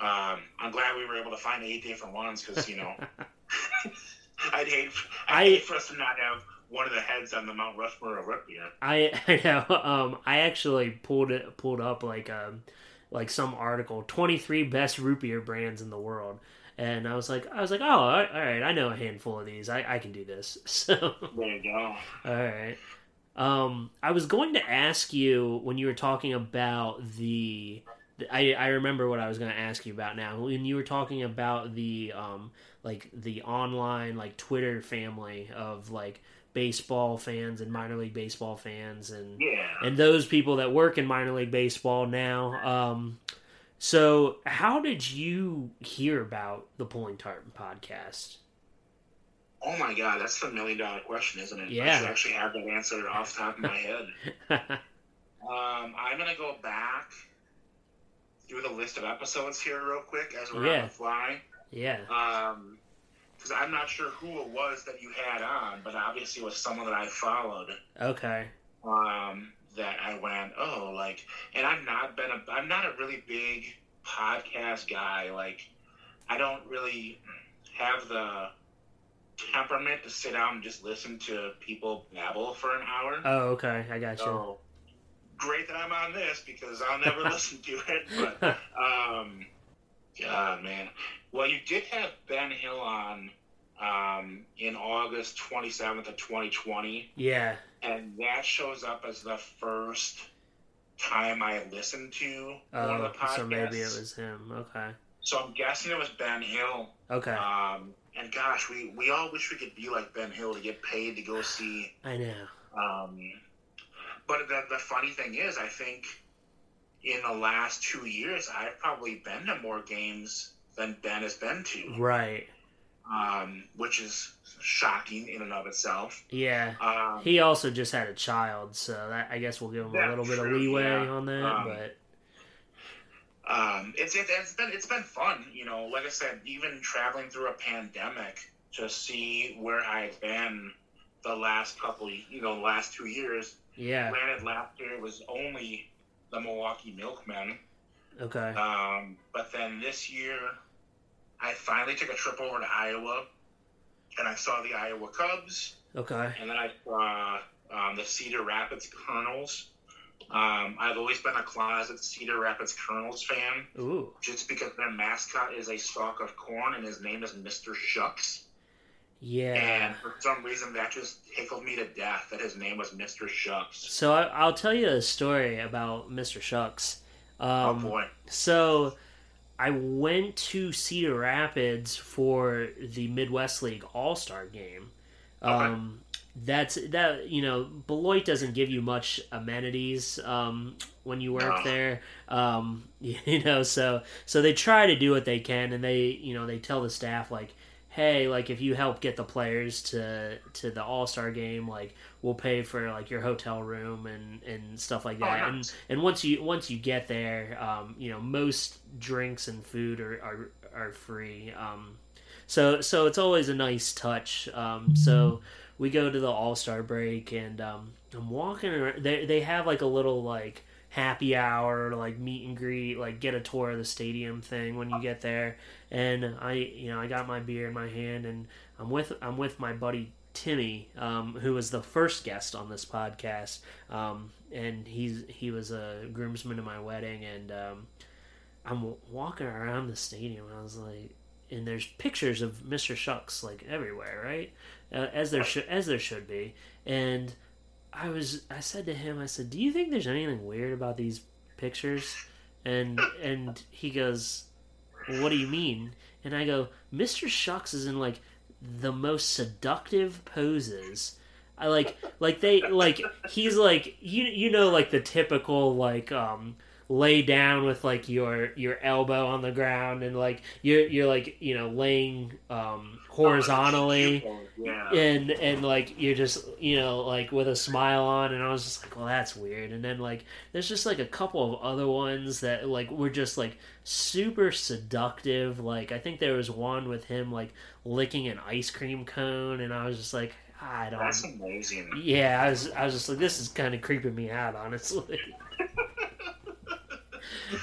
um, I'm glad we were able to find eight different ones because you know I'd hate I'd I- hate for us to not have one of the heads on the Mount Rushmore of root. I I know. Um, I actually pulled it pulled up like um like some article, twenty three best root beer brands in the world, and I was like I was like oh all right, all right I know a handful of these I I can do this so There you go. all right. Um, I was going to ask you when you were talking about the. I, I remember what I was going to ask you about now. When you were talking about the um like the online like Twitter family of like baseball fans and minor league baseball fans and Yeah. and those people that work in minor league baseball now. Um, so how did you hear about the Pulling Tarp podcast? Oh my god, that's the million dollar question, isn't it? I Yeah. should actually have that answer off the top of my head. Um, I'm gonna go back through the list of episodes here real quick as we're Yeah. on the fly. yeah. Um, because I'm not sure who it was that you had on, but obviously it was someone that I followed. Okay. Um, that I went, oh, like, and I've not been a, I'm not a really big podcast guy. Like, I don't really have the temperament to sit down and just listen to people babble for an hour. Oh, okay. I got you. So great that I'm on this because I'll never listen to it. But um, God, man. Well, you did have Ben Hill on um, in August 27th of 2020, Yeah. and that shows up as the first time I listened to one of Oh, the podcasts. so maybe it was him. Okay. So I'm guessing it was Ben Hill. Okay. Um, and gosh, we, we all wish we could be like Ben Hill to get paid to go see I know. Um, but the, the funny thing is, I think in the last two years, I've probably been to more games than Ben has been to, Right. um, which is shocking in and of itself. Yeah. Um, He also just had a child, so that I guess we'll give him a little bit of leeway yeah. on that. Um, but um, it's it, it's been it's been fun, you know. Like I said, even traveling through a pandemic to see where I've been the last couple, you know, last two years. yeah. Granted, last year was only the Milwaukee Milkmen. Okay. Um, but then this year, I finally took a trip over to Iowa, and I saw the Iowa Cubs, Okay. and then I saw um, the Cedar Rapids Kernels. Um, I've always been a closet Cedar Rapids Kernels fan, Ooh. just because their mascot is a stalk of corn, and his name is Mister Shucks. Yeah. And for some reason, that just tickled me to death that his name was Mister Shucks. So I, I'll tell you a story about Mr. Shucks. oh Um, boy! So I went to Cedar Rapids for the Midwest League All Star game. Okay. Um, that's that you know Beloit doesn't give you much amenities um, when you work No. there. Um, you know, so so they try to do what they can, and they you know they tell the staff like, hey, like if you help get the players to to the All Star game, like we'll pay for like your hotel room and and stuff like Oh, that. nice. And and once you once you get there, um, you know most drinks and food are are, are free. Um, so so it's always a nice touch. Um, so we go to the All Star break and um, I'm walking around. They they have like a little like happy hour, like meet and greet, like get a tour of the stadium thing when you get there. And I you know I got my beer in my hand and I'm with I'm with my buddy Timmy, um, who was the first guest on this podcast, um, and he's he was a groomsman at my wedding, and um, I'm walking around the stadium. And I was like, and there's pictures of Mr. Shucks like everywhere, right? Uh, as there should as there should be. And I was I said to him, I said, "Do you think there's anything weird about these pictures?" And and he goes, well, "What do you mean?" And I go, "Mr. Shucks is in like the most seductive poses." I like like they like he's like you you know like the typical like um lay down with like your your elbow on the ground and like you're you're like you know laying um horizontally Yeah. and and like you're just you know like with a smile on and i was just like well that's weird and then like there's just like a couple of other ones that like were just like super seductive like i think there was one with him like licking an ice cream cone and i was just like i don't That's amazing. yeah i was i was just like this is kind of creeping me out honestly uh.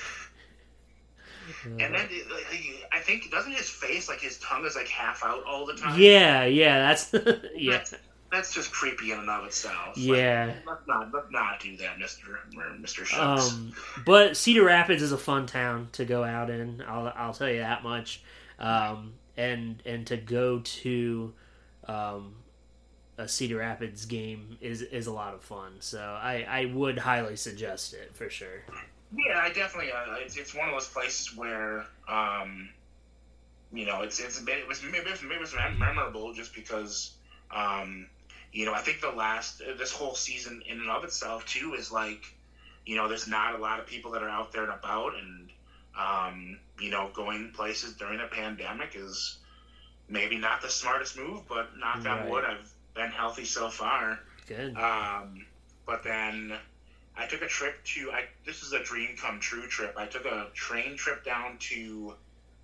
And then like, he- I think doesn't his face like his tongue is like half out all the time. yeah yeah that's yeah That's, that's just creepy in and of itself. Like, yeah let's not let's not do that, Mister Mister Shucks. Um, but Cedar Rapids is a fun town to go out in. I'll I'll tell you that much. Um, and and to go to um, a Cedar Rapids game is is a lot of fun. So I I would highly suggest it for sure. Yeah, I definitely. Uh, it's, it's one of those places where, um, you know, it's it's a bit. It was maybe it's, maybe it's memorable just because, um, you know, I think the last this whole season in and of itself too is like, you know, there's not a lot of people that are out there and about, and um, you know, going places during a pandemic is maybe not the smartest move, but knock Right. on wood, I've been healthy so far. Good. Um, but then I took a trip to. I this is a dream come true trip. I took a train trip down to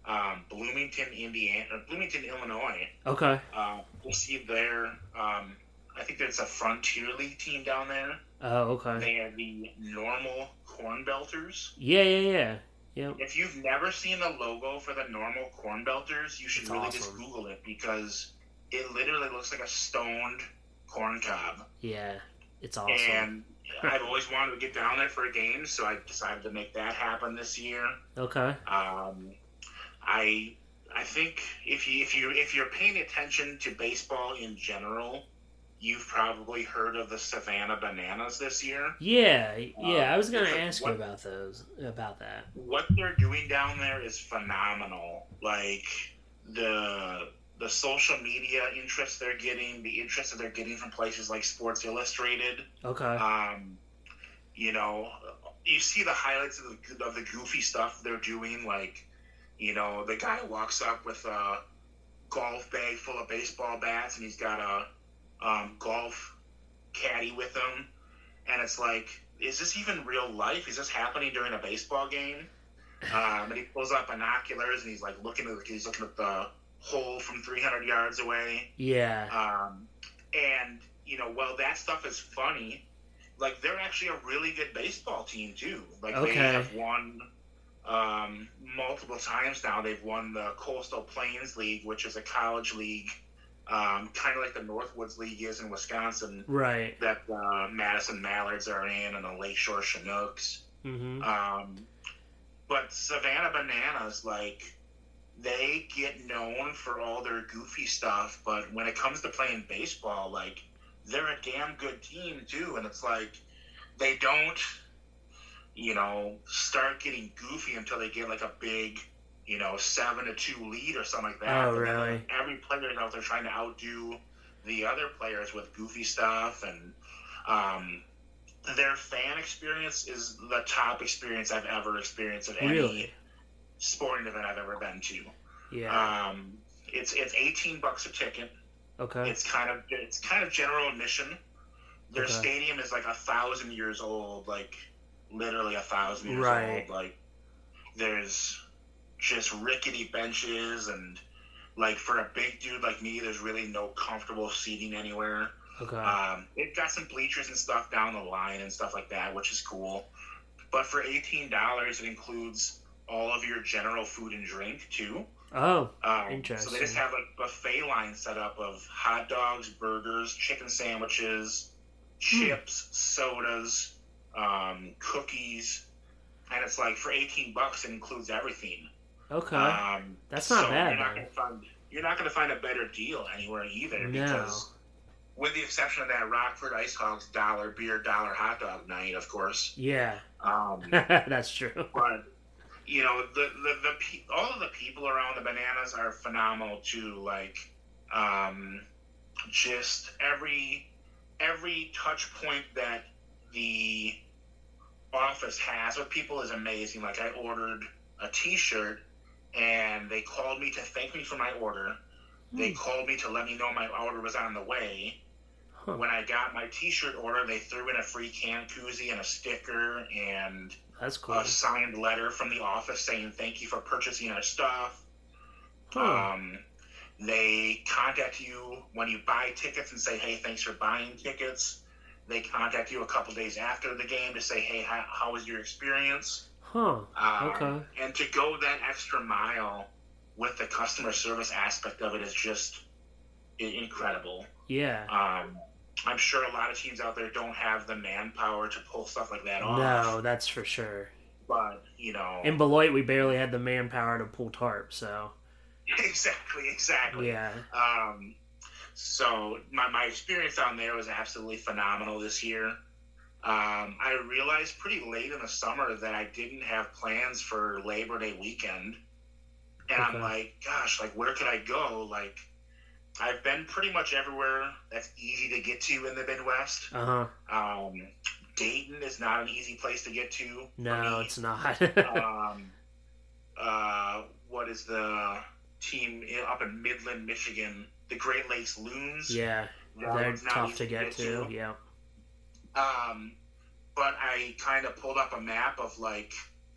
um, Bloomington, Indiana, Bloomington, Illinois. Okay. Uh, to see their. Um, I think there's a Frontier League team down there. Oh, okay. They are the Normal Corn Belters. Yeah, yeah, yeah. Yep. If you've never seen the logo for the Normal Corn Belters, you should It's really just. Google it because it literally looks like a stoned corn cob. Yeah. It's awesome. And I've always wanted to get down there for a game, so I decided to make that happen this year. Okay. Um, I I think if you if you if you're paying attention to baseball in general, you've probably heard of the Savannah Bananas this year. Yeah, yeah. I was gonna Uh, ask you about those, about that. What they're doing down there is phenomenal. Like the the social media interest they're getting, the interest that they're getting from places like Sports Illustrated. Okay. um, you know, you see the highlights of the, of the goofy stuff they're doing. Like, you know, the guy walks up with a golf bag full of baseball bats, and he's got a um, golf caddy with him, and it's like, is this even real life? Is this happening during a baseball game? Um, and he pulls out binoculars, and he's like looking at he's looking at the hole from 300 yards away. yeah. Um, and you know, while that stuff is funny, like they're actually a really good baseball team too. Like Okay. they have won um, multiple times now. They've won the Coastal Plains League, which is a college league, um, kind of like the Northwoods League is in Wisconsin. Right. That uh, Madison Mallards are in, and the Lakeshore Chinooks. Mm-hmm. Um, but Savannah Bananas, like, they get known for all their goofy stuff, but when it comes to playing baseball, like, they're a damn good team, too. And it's like, they don't, you know, start getting goofy until they get, like, a big you know, seven to two lead or something like that. Oh, really? Every player is out there trying to outdo the other players with goofy stuff, and um, their fan experience is the top experience I've ever experienced at any Really? sporting event I've ever been to. Yeah. Um, it's it's eighteen bucks a ticket. okay. It's kind of it's kind of general admission. Their Okay. stadium is like a thousand years old, like literally a thousand years Right. old. Like there's just rickety benches and like for a big dude like me, there's really no comfortable seating anywhere. Okay. Um, it got some bleachers and stuff down the line and stuff like that, which is cool. But for eighteen dollars, it includes all of your general food and drink too. oh. Um, So they just have a buffet line set up of hot dogs, burgers, chicken sandwiches, Hmm. chips, sodas, um, cookies, and it's like for eighteen bucks, it includes everything. Okay. Um, That's not so bad, You're not gonna find you're not gonna find a better deal anywhere either No. because. With the exception of that Rockford Ice Hogs dollar beer, dollar hot dog night, of course. yeah. Um, That's true. but you know the the, the pe- all of the people around the bananas are phenomenal too like um just every every touch point that the office has with people is amazing like i ordered a t-shirt and they called me to thank me for my order they Hmm. called me to let me know my order was on the way Huh. when i got my t-shirt order they threw in a free can koozie and a sticker and That's cool. a signed letter from the office saying thank you for purchasing our stuff. Huh. Um, they contact you when you buy tickets and say, hey, thanks for buying tickets. They contact you a couple days after the game to say, hey, how, how was your experience? Huh. Um, Okay. And to go that extra mile with the customer service aspect of it is just incredible. Yeah. Um, I'm sure a lot of teams out there don't have the manpower to pull stuff like that off. No, that's for sure. But, you know. In Beloit, we barely had the manpower to pull tarp, so exactly, exactly. yeah. Um, so my, my experience down there was absolutely phenomenal this year. Um, I realized pretty late in the summer that I didn't have plans for Labor Day weekend, and Okay. I'm like, gosh, like where could I go? Like, I've been pretty much everywhere that's easy to get to in the Midwest. Uh huh. Um, Dayton is not an easy place to get to. No, it's not. um, uh, what is the team up in Midland, Michigan? The Great Lakes Loons. yeah, they're tough to get to. Yeah. Um, but I kind of pulled up a map of like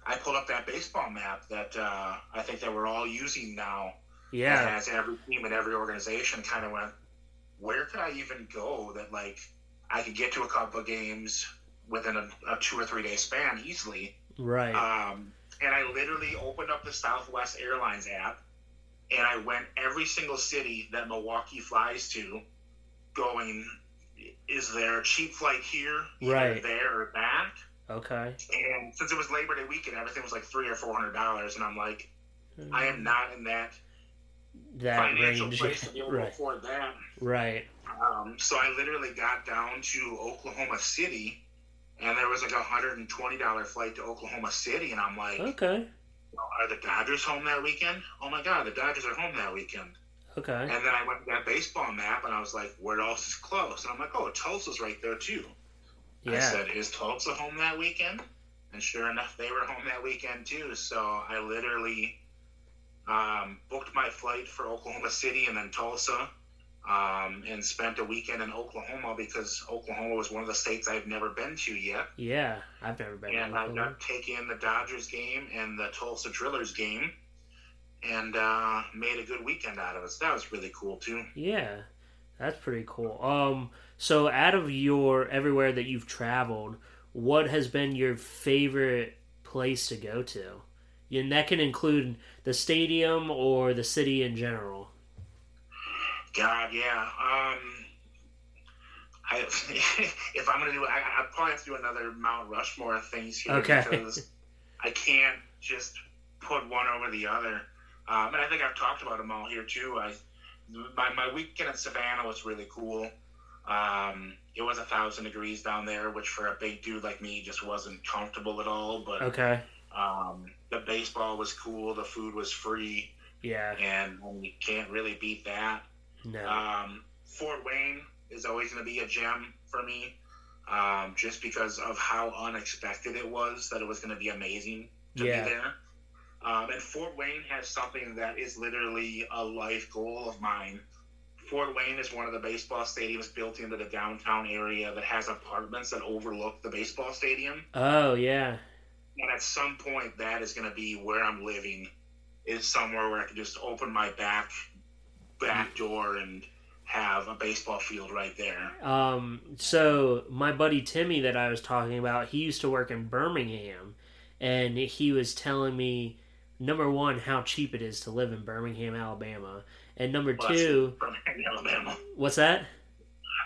I pulled up that baseball map that uh, I think that we're all using now. Yeah. has every team and every organization. Kind of went, where could I even go that like I could get to a couple of games within a, a two or three day span easily. Right. Um, and I literally opened up the Southwest Airlines app and I went every single city that Milwaukee flies to, going, is there a cheap flight here, Right. there or back? okay. And since it was Labor Day weekend, everything was like three or four hundred dollars, and I'm like, I am not in that that financial range. place to be able to right. afford that. Right. Um, so I literally got down to Oklahoma City, and there was like a hundred and twenty dollar flight to Oklahoma City, and I'm like. Okay. Are the Dodgers home that weekend? Oh my God, the Dodgers are home that weekend. Okay. And then I went to that baseball map and I was like, where else is close? And I'm like, oh, Tulsa's right there too. Yeah. I said, is Tulsa home that weekend? And sure enough, they were home that weekend too. So I literally um, booked my flight for Oklahoma City and then Tulsa um, and spent a weekend in Oklahoma because Oklahoma was one of the states I've never been to yet. Yeah. I've never been. to And I got to take in the Dodgers game and the Tulsa Drillers game and uh, made a good weekend out of it. So that was really cool too. Yeah, that's pretty cool. Um, so out of your everywhere that you've traveled, what has been your favorite place to go to? And that can include the stadium or the city in general. God, yeah. Um, I, if I'm gonna do, I, I probably have to do another Mount Rushmore things here Okay. because I can't just put one over the other. Um, and I think I've talked about them all here too. I my my weekend in Savannah was really cool. Um, it was a thousand degrees down there, which for a big dude like me just wasn't comfortable at all. But Okay. Um, the baseball was cool. The food was free, Yeah. and you can't really beat that. No. Um, Fort Wayne is always going to be a gem for me, um, just because of how unexpected it was that it was going to be amazing to Yeah. be there. Um, and Fort Wayne has something that is literally a life goal of mine. Fort Wayne is one of the baseball stadiums built into the downtown area that has apartments that overlook the baseball stadium. oh yeah. And at some point, that is going to be where I'm living, is somewhere where I can just open my back back door and have a baseball field right there. Um, so my buddy Timmy that I was talking about, he used to work in Birmingham, and he was telling me number one how cheap it is to live in Birmingham, Alabama, and number Well, two, Birmingham, Alabama. what's that?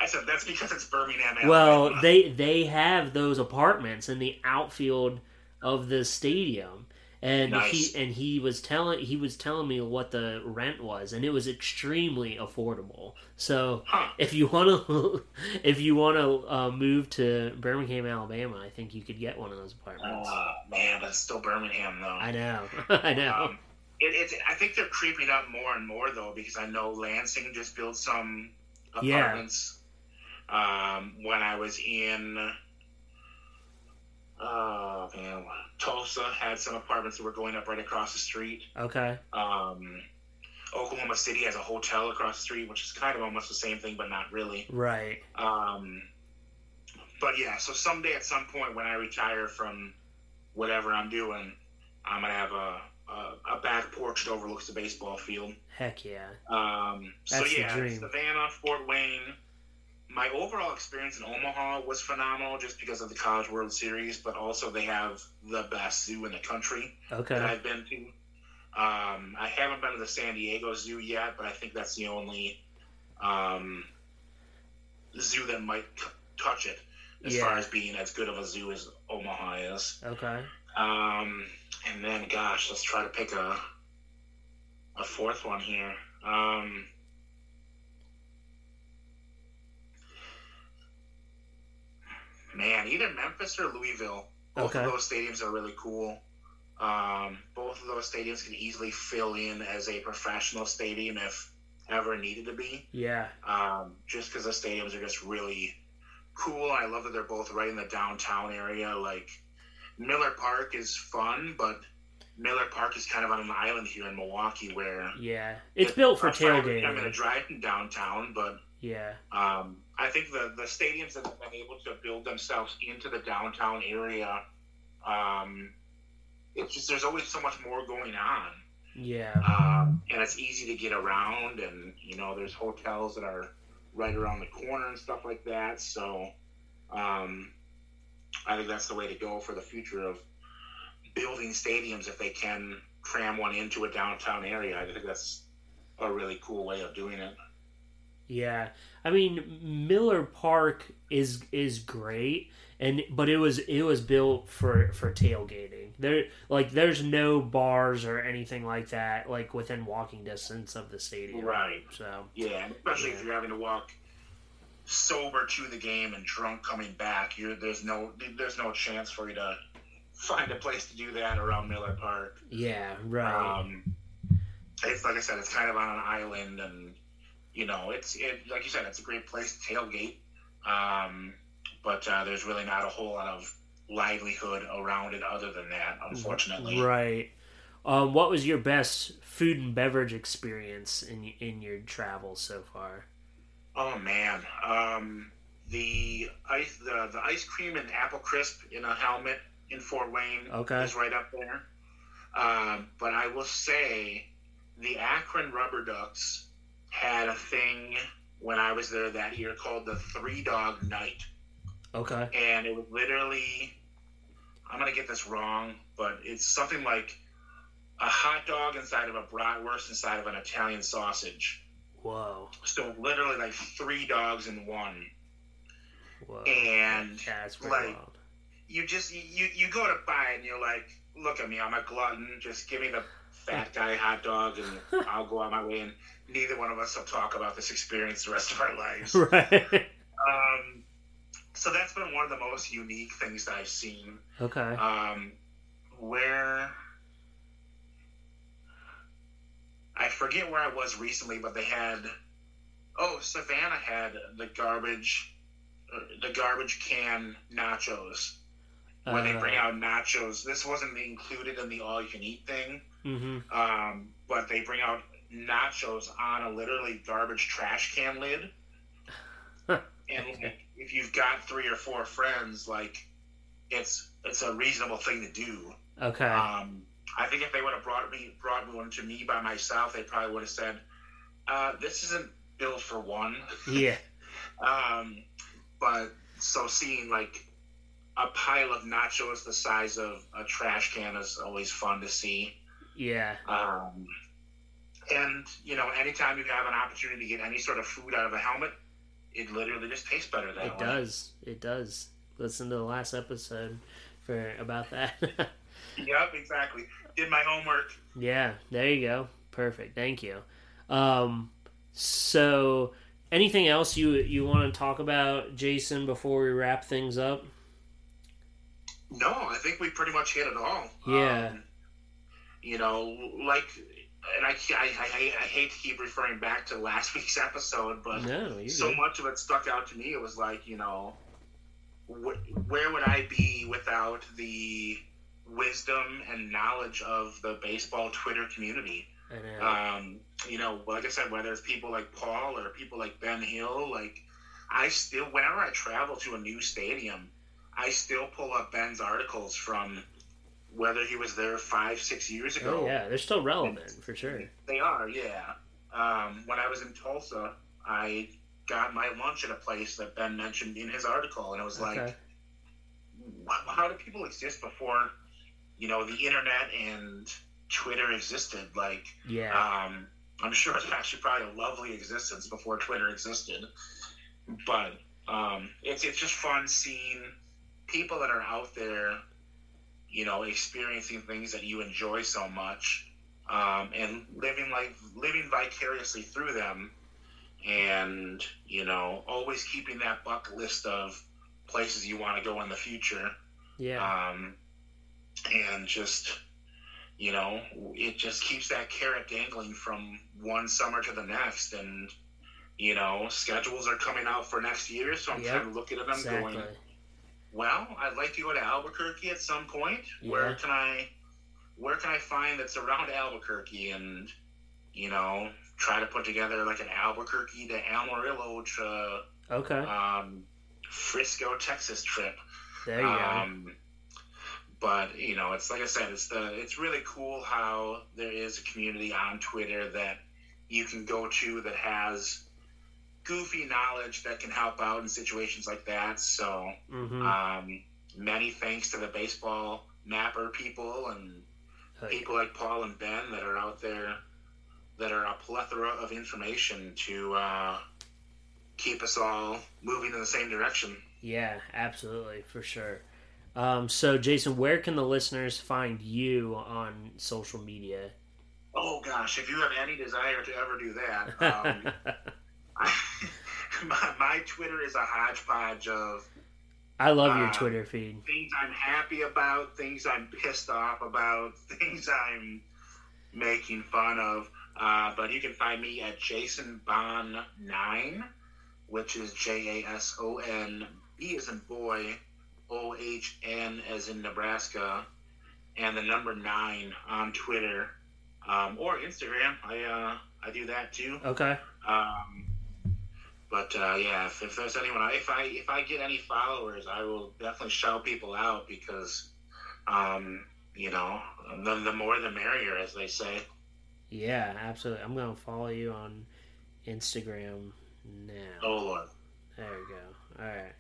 I said that's because it's Birmingham, Alabama. Well, they they have those apartments in the outfield of the stadium, and Nice. he and he was telling he was telling me what the rent was, and it was extremely affordable. So Huh. if you want to if you want to uh, move to Birmingham, Alabama, I think you could get one of those apartments. Oh, man, that's still Birmingham, though. I know, I know. Um, it, it's, I think they're creeping up more and more though, because I know Lansing just built some Yeah. apartments. Um, when I was in, oh man, Tulsa had some apartments that were going up right across the street. okay, Um, Oklahoma City has a hotel across the street, which is kind of almost the same thing, but not really. right. Um, but yeah, so someday at some point when I retire from whatever I'm doing, I'm gonna have a a, a back porch that overlooks the baseball field. Heck yeah. Um, so That's the yeah, dream. Savannah, Fort Wayne. My overall experience in Omaha was phenomenal, just because of the College World Series, but also they have the best zoo in the country that I've been to. Um, I haven't been to the San Diego Zoo yet, but I think that's the only um, zoo that might touch it as Yeah. far as being as good of a zoo as Omaha is. Okay. Um, and then, gosh, let's try to pick a a fourth one here. Um, man, either Memphis or Louisville. Both Okay. of those stadiums are really cool. Um, both of those stadiums can easily fill in as a professional stadium if ever needed to be. Yeah. Um, just because the stadiums are just really cool. I love that they're both right in the downtown area. Like Miller Park is fun, but Miller Park is kind of on an island here in Milwaukee where Yeah. It's built for with- I'm going to drive in downtown, but Yeah. um, I think the the stadiums that have been able to build themselves into the downtown area, um, it's just there's always so much more going on, Yeah. um, and it's easy to get around, and you know there's hotels that are right around the corner and stuff like that. So, um, I think that's the way to go for the future of building stadiums if they can cram one into a downtown area. I think that's a really cool way of doing it. Yeah, I mean Miller Park is is great, and but it was it was built for for tailgating. There like there's no bars or anything like that like within walking distance of the stadium. Right. So Yeah, especially Yeah. if you're having to walk sober to the game and drunk coming back, you there's no there's no chance for you to find a place to do that around Miller Park. yeah, right. Um, it's like I said, it's kind of on an island, and you know, it's it like you said, it's a great place to tailgate. Um, but uh, there's really not a whole lot of livelihood around it other than that, unfortunately. Right. Um, what was your best food and beverage experience in in your travels so far? Oh man, um, the ice the, the ice cream and apple crisp in a helmet in Fort Wayne Okay. is right up there. Um, but I will say, the Akron Rubber Ducks had a thing when I was there that year called the Three Dog Night, Okay. and it was literally I'm gonna get this wrong, but it's something like a hot dog inside of a bratwurst inside of an Italian sausage. Whoa. So literally like three dogs in one. Whoa. And, yeah, like, wild. You just you you go to buy it and you're like, look at me, I'm a glutton. Just give me the fat guy hot dog and I'll go on my way. And neither one of us will talk about this experience the rest of our lives. Right. Um, so that's been one of the most unique things that I've seen. okay. Um, where I forget where I was recently, but they had oh Savannah had the garbage uh, the garbage can nachos where they bring Uh, out nachos. This wasn't included in the all you can eat thing, mhm. um, but they bring out nachos on a literally garbage trash can lid. and like, if you've got three or four friends, like it's it's a reasonable thing to do. Okay. Um, I think if they would have brought me brought one to me by myself, they probably would have said, uh, "This isn't built for one." yeah. Um, but so seeing like a pile of nachos the size of a trash can is always fun to see. Yeah. Um, and you know, anytime you have an opportunity to get any sort of food out of a helmet, it literally just tastes better that It way. does. It does. Listen to the last episode for about that. Yep, exactly. Did my homework. yeah, there you go. Perfect. Thank you. Um so anything else you you want to talk about Jason before we wrap things up? No, I think we pretty much hit it all. Yeah. Um, you know, like, and I, I, I, I hate to keep referring back to last week's episode, but No, so much of it stuck out to me. It was like, you know, wh- where would I be without the wisdom and knowledge of the baseball Twitter community? Know. Um, you know, like I said, whether it's people like Paul or people like Ben Hill, like I still, whenever I travel to a new stadium, I still pull up Ben's articles from whether he was there five, six years ago. oh yeah, they're still relevant for sure. They are, yeah. Um, when I was in Tulsa, I got my lunch at a place that Ben mentioned in his article, and it was like, Okay. wh- how did people exist before, you know, the internet and Twitter existed? Like, Yeah. um, I'm sure it's actually probably a lovely existence before Twitter existed, but um, it's it's just fun seeing people that are out there, you know, experiencing things that you enjoy so much, um, and living like living vicariously through them, and you know, always keeping that bucket list of places you want to go in the future yeah. um, and just you know it just keeps that carrot dangling from one summer to the next and you know schedules are coming out for next year so i'm Yep, kind of looking at them exactly. going well i'd like to go to albuquerque at some point where can i where can i find that's around albuquerque and you know try to put together like an albuquerque to amarillo to Okay. um, frisco texas trip There you go. um, but you know, it's like I said, it's the it's really cool how there is a community on Twitter that you can go to that has goofy knowledge that can help out in situations like that. So, hmm um, many thanks to the baseball mapper people and people like Paul and Ben that are out there that are a plethora of information to uh, keep us all moving in the same direction. Yeah, absolutely, for sure. Um, so, Jason, where can the listeners find you on social media? Oh gosh, if you have any desire to ever do that, um, my, my Twitter is a hodgepodge of I love your uh, Twitter feed. things I'm happy about, things I'm pissed off about, things I'm making fun of. Uh, but you can find me at Jason Bohn nine, which is J A S O N B as in boy, O H N as in Nebraska, and the number nine on Twitter um, or Instagram. I uh, I do that too. Okay. Um, but uh, yeah, if, if there's anyone, if I if I get any followers, I will definitely shout people out because, um, you know, the, the more the merrier, as they say. Yeah, absolutely. I'm going to follow you on Instagram now. Oh Lord, There we go. All right.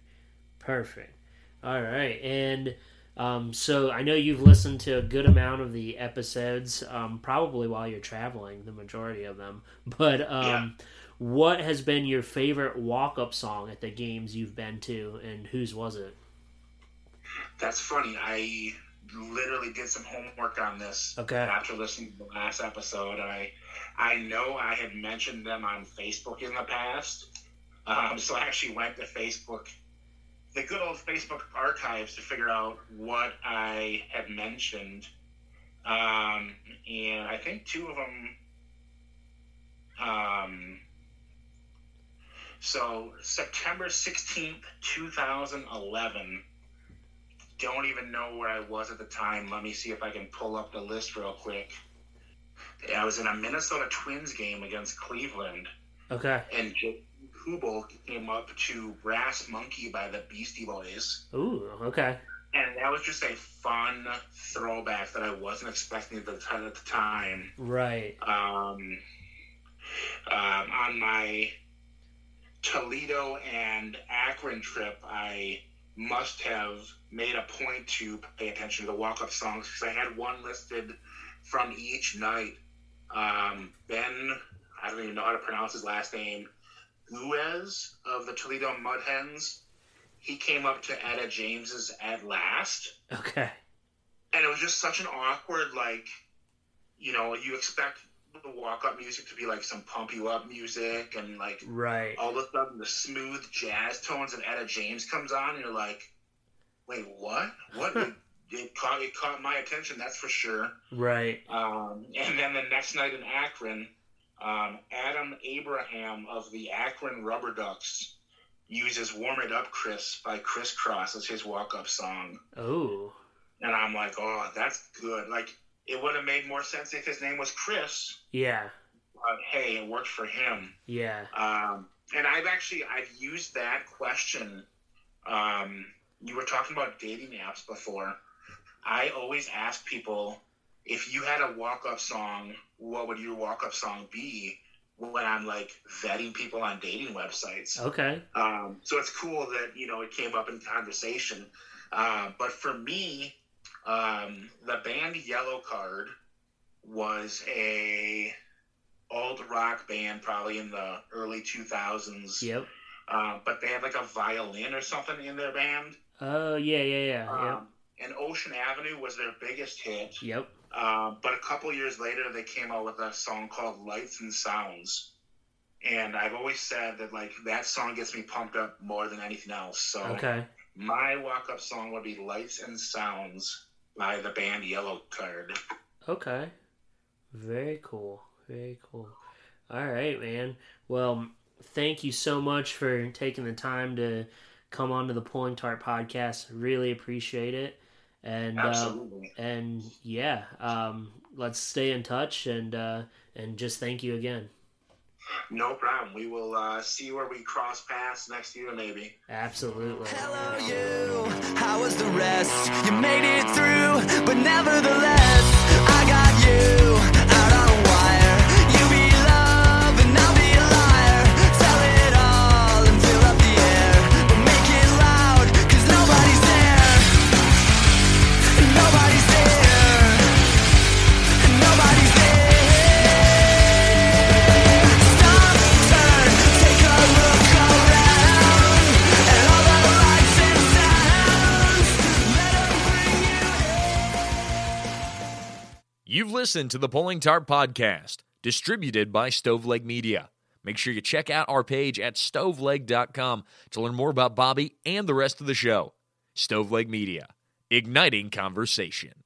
Perfect. All right. And um, so I know you've listened to a good amount of the episodes, um, probably while you're traveling, the majority of them. But um, Yeah. What has been your favorite walk up song at the games you've been to, and whose was it? that's funny. I literally did some homework on this Okay. after listening to the last episode. I I know I had mentioned them on Facebook in the past, um, so I actually went to Facebook the good old Facebook archives to figure out what I had mentioned, um, and I think two of them. Um, so September sixteenth, two thousand eleven. Don't even know where I was at the time. Let me see if I can pull up the list real quick. I was in a Minnesota Twins game against Cleveland, Okay. and Jake Hubel came up to Brass Monkey by the Beastie Boys. Ooh. Okay. And that was just a fun throwback that I wasn't expecting at the time. At the time. Right. Um, um, on my Toledo and Akron trip, I must have made a point to pay attention to the walk-up songs because I had one listed from each night. Um, ben, I don't even know how to pronounce his last name, Guez of the Toledo Mud Hens. He came up to Etta James's at last Okay. and it was just such an awkward like you know you expect the walk up music to be like some pump you up music and like Right. all of a sudden the smooth jazz tones and Etta James comes on and you're like wait what what it, it caught it caught my attention that's for sure Right. um, and then the next night in Akron um, Adam Abraham of the Akron Rubber Ducks uses "Warm It Up, Chris" by Kris Kross as his walk up song. Oh. And I'm like, oh, that's good. Like, it would have made more sense if his name was Chris, Yeah. but hey, it worked for him. Yeah. Um, and I've actually I've used that question. Um, you were talking about dating apps before. I always ask people if you had a walk up song, what would your walk up song be? When I'm like vetting people on dating websites. Okay. Um, so it's cool that you know it came up in conversation. Uh, but for me, um, the band Yellowcard was a old rock band, probably in the early two thousands. Yep. Uh, but they had like a violin or something in their band. Oh yeah. Yeah. Yeah. Um, and Ocean Avenue was their biggest hit. Yep. Yep. Uh, but a couple years later, they came out with a song called "Lights and Sounds," and I've always said that like that song gets me pumped up more than anything else. So Okay. my walk-up song would be "Lights and Sounds" by the band Yellowcard. Okay. Very cool. Very cool. All right, man. Well, thank you so much for taking the time to come onto the Pulling Tarp podcast. Really appreciate it. And Absolutely. and yeah, um, let's stay in touch and uh, and just thank you again. No problem. We will uh, see where we cross paths next year, maybe. Absolutely. Hello, you. How was the rest? You made it through, but nevertheless, I got you You've listened to the Pulling Tarp Podcast, distributed by Stoveleg Media. Make sure you check out our page at stoveleg.com to learn more about Bobby and the rest of the show. Stoveleg Media, igniting conversation.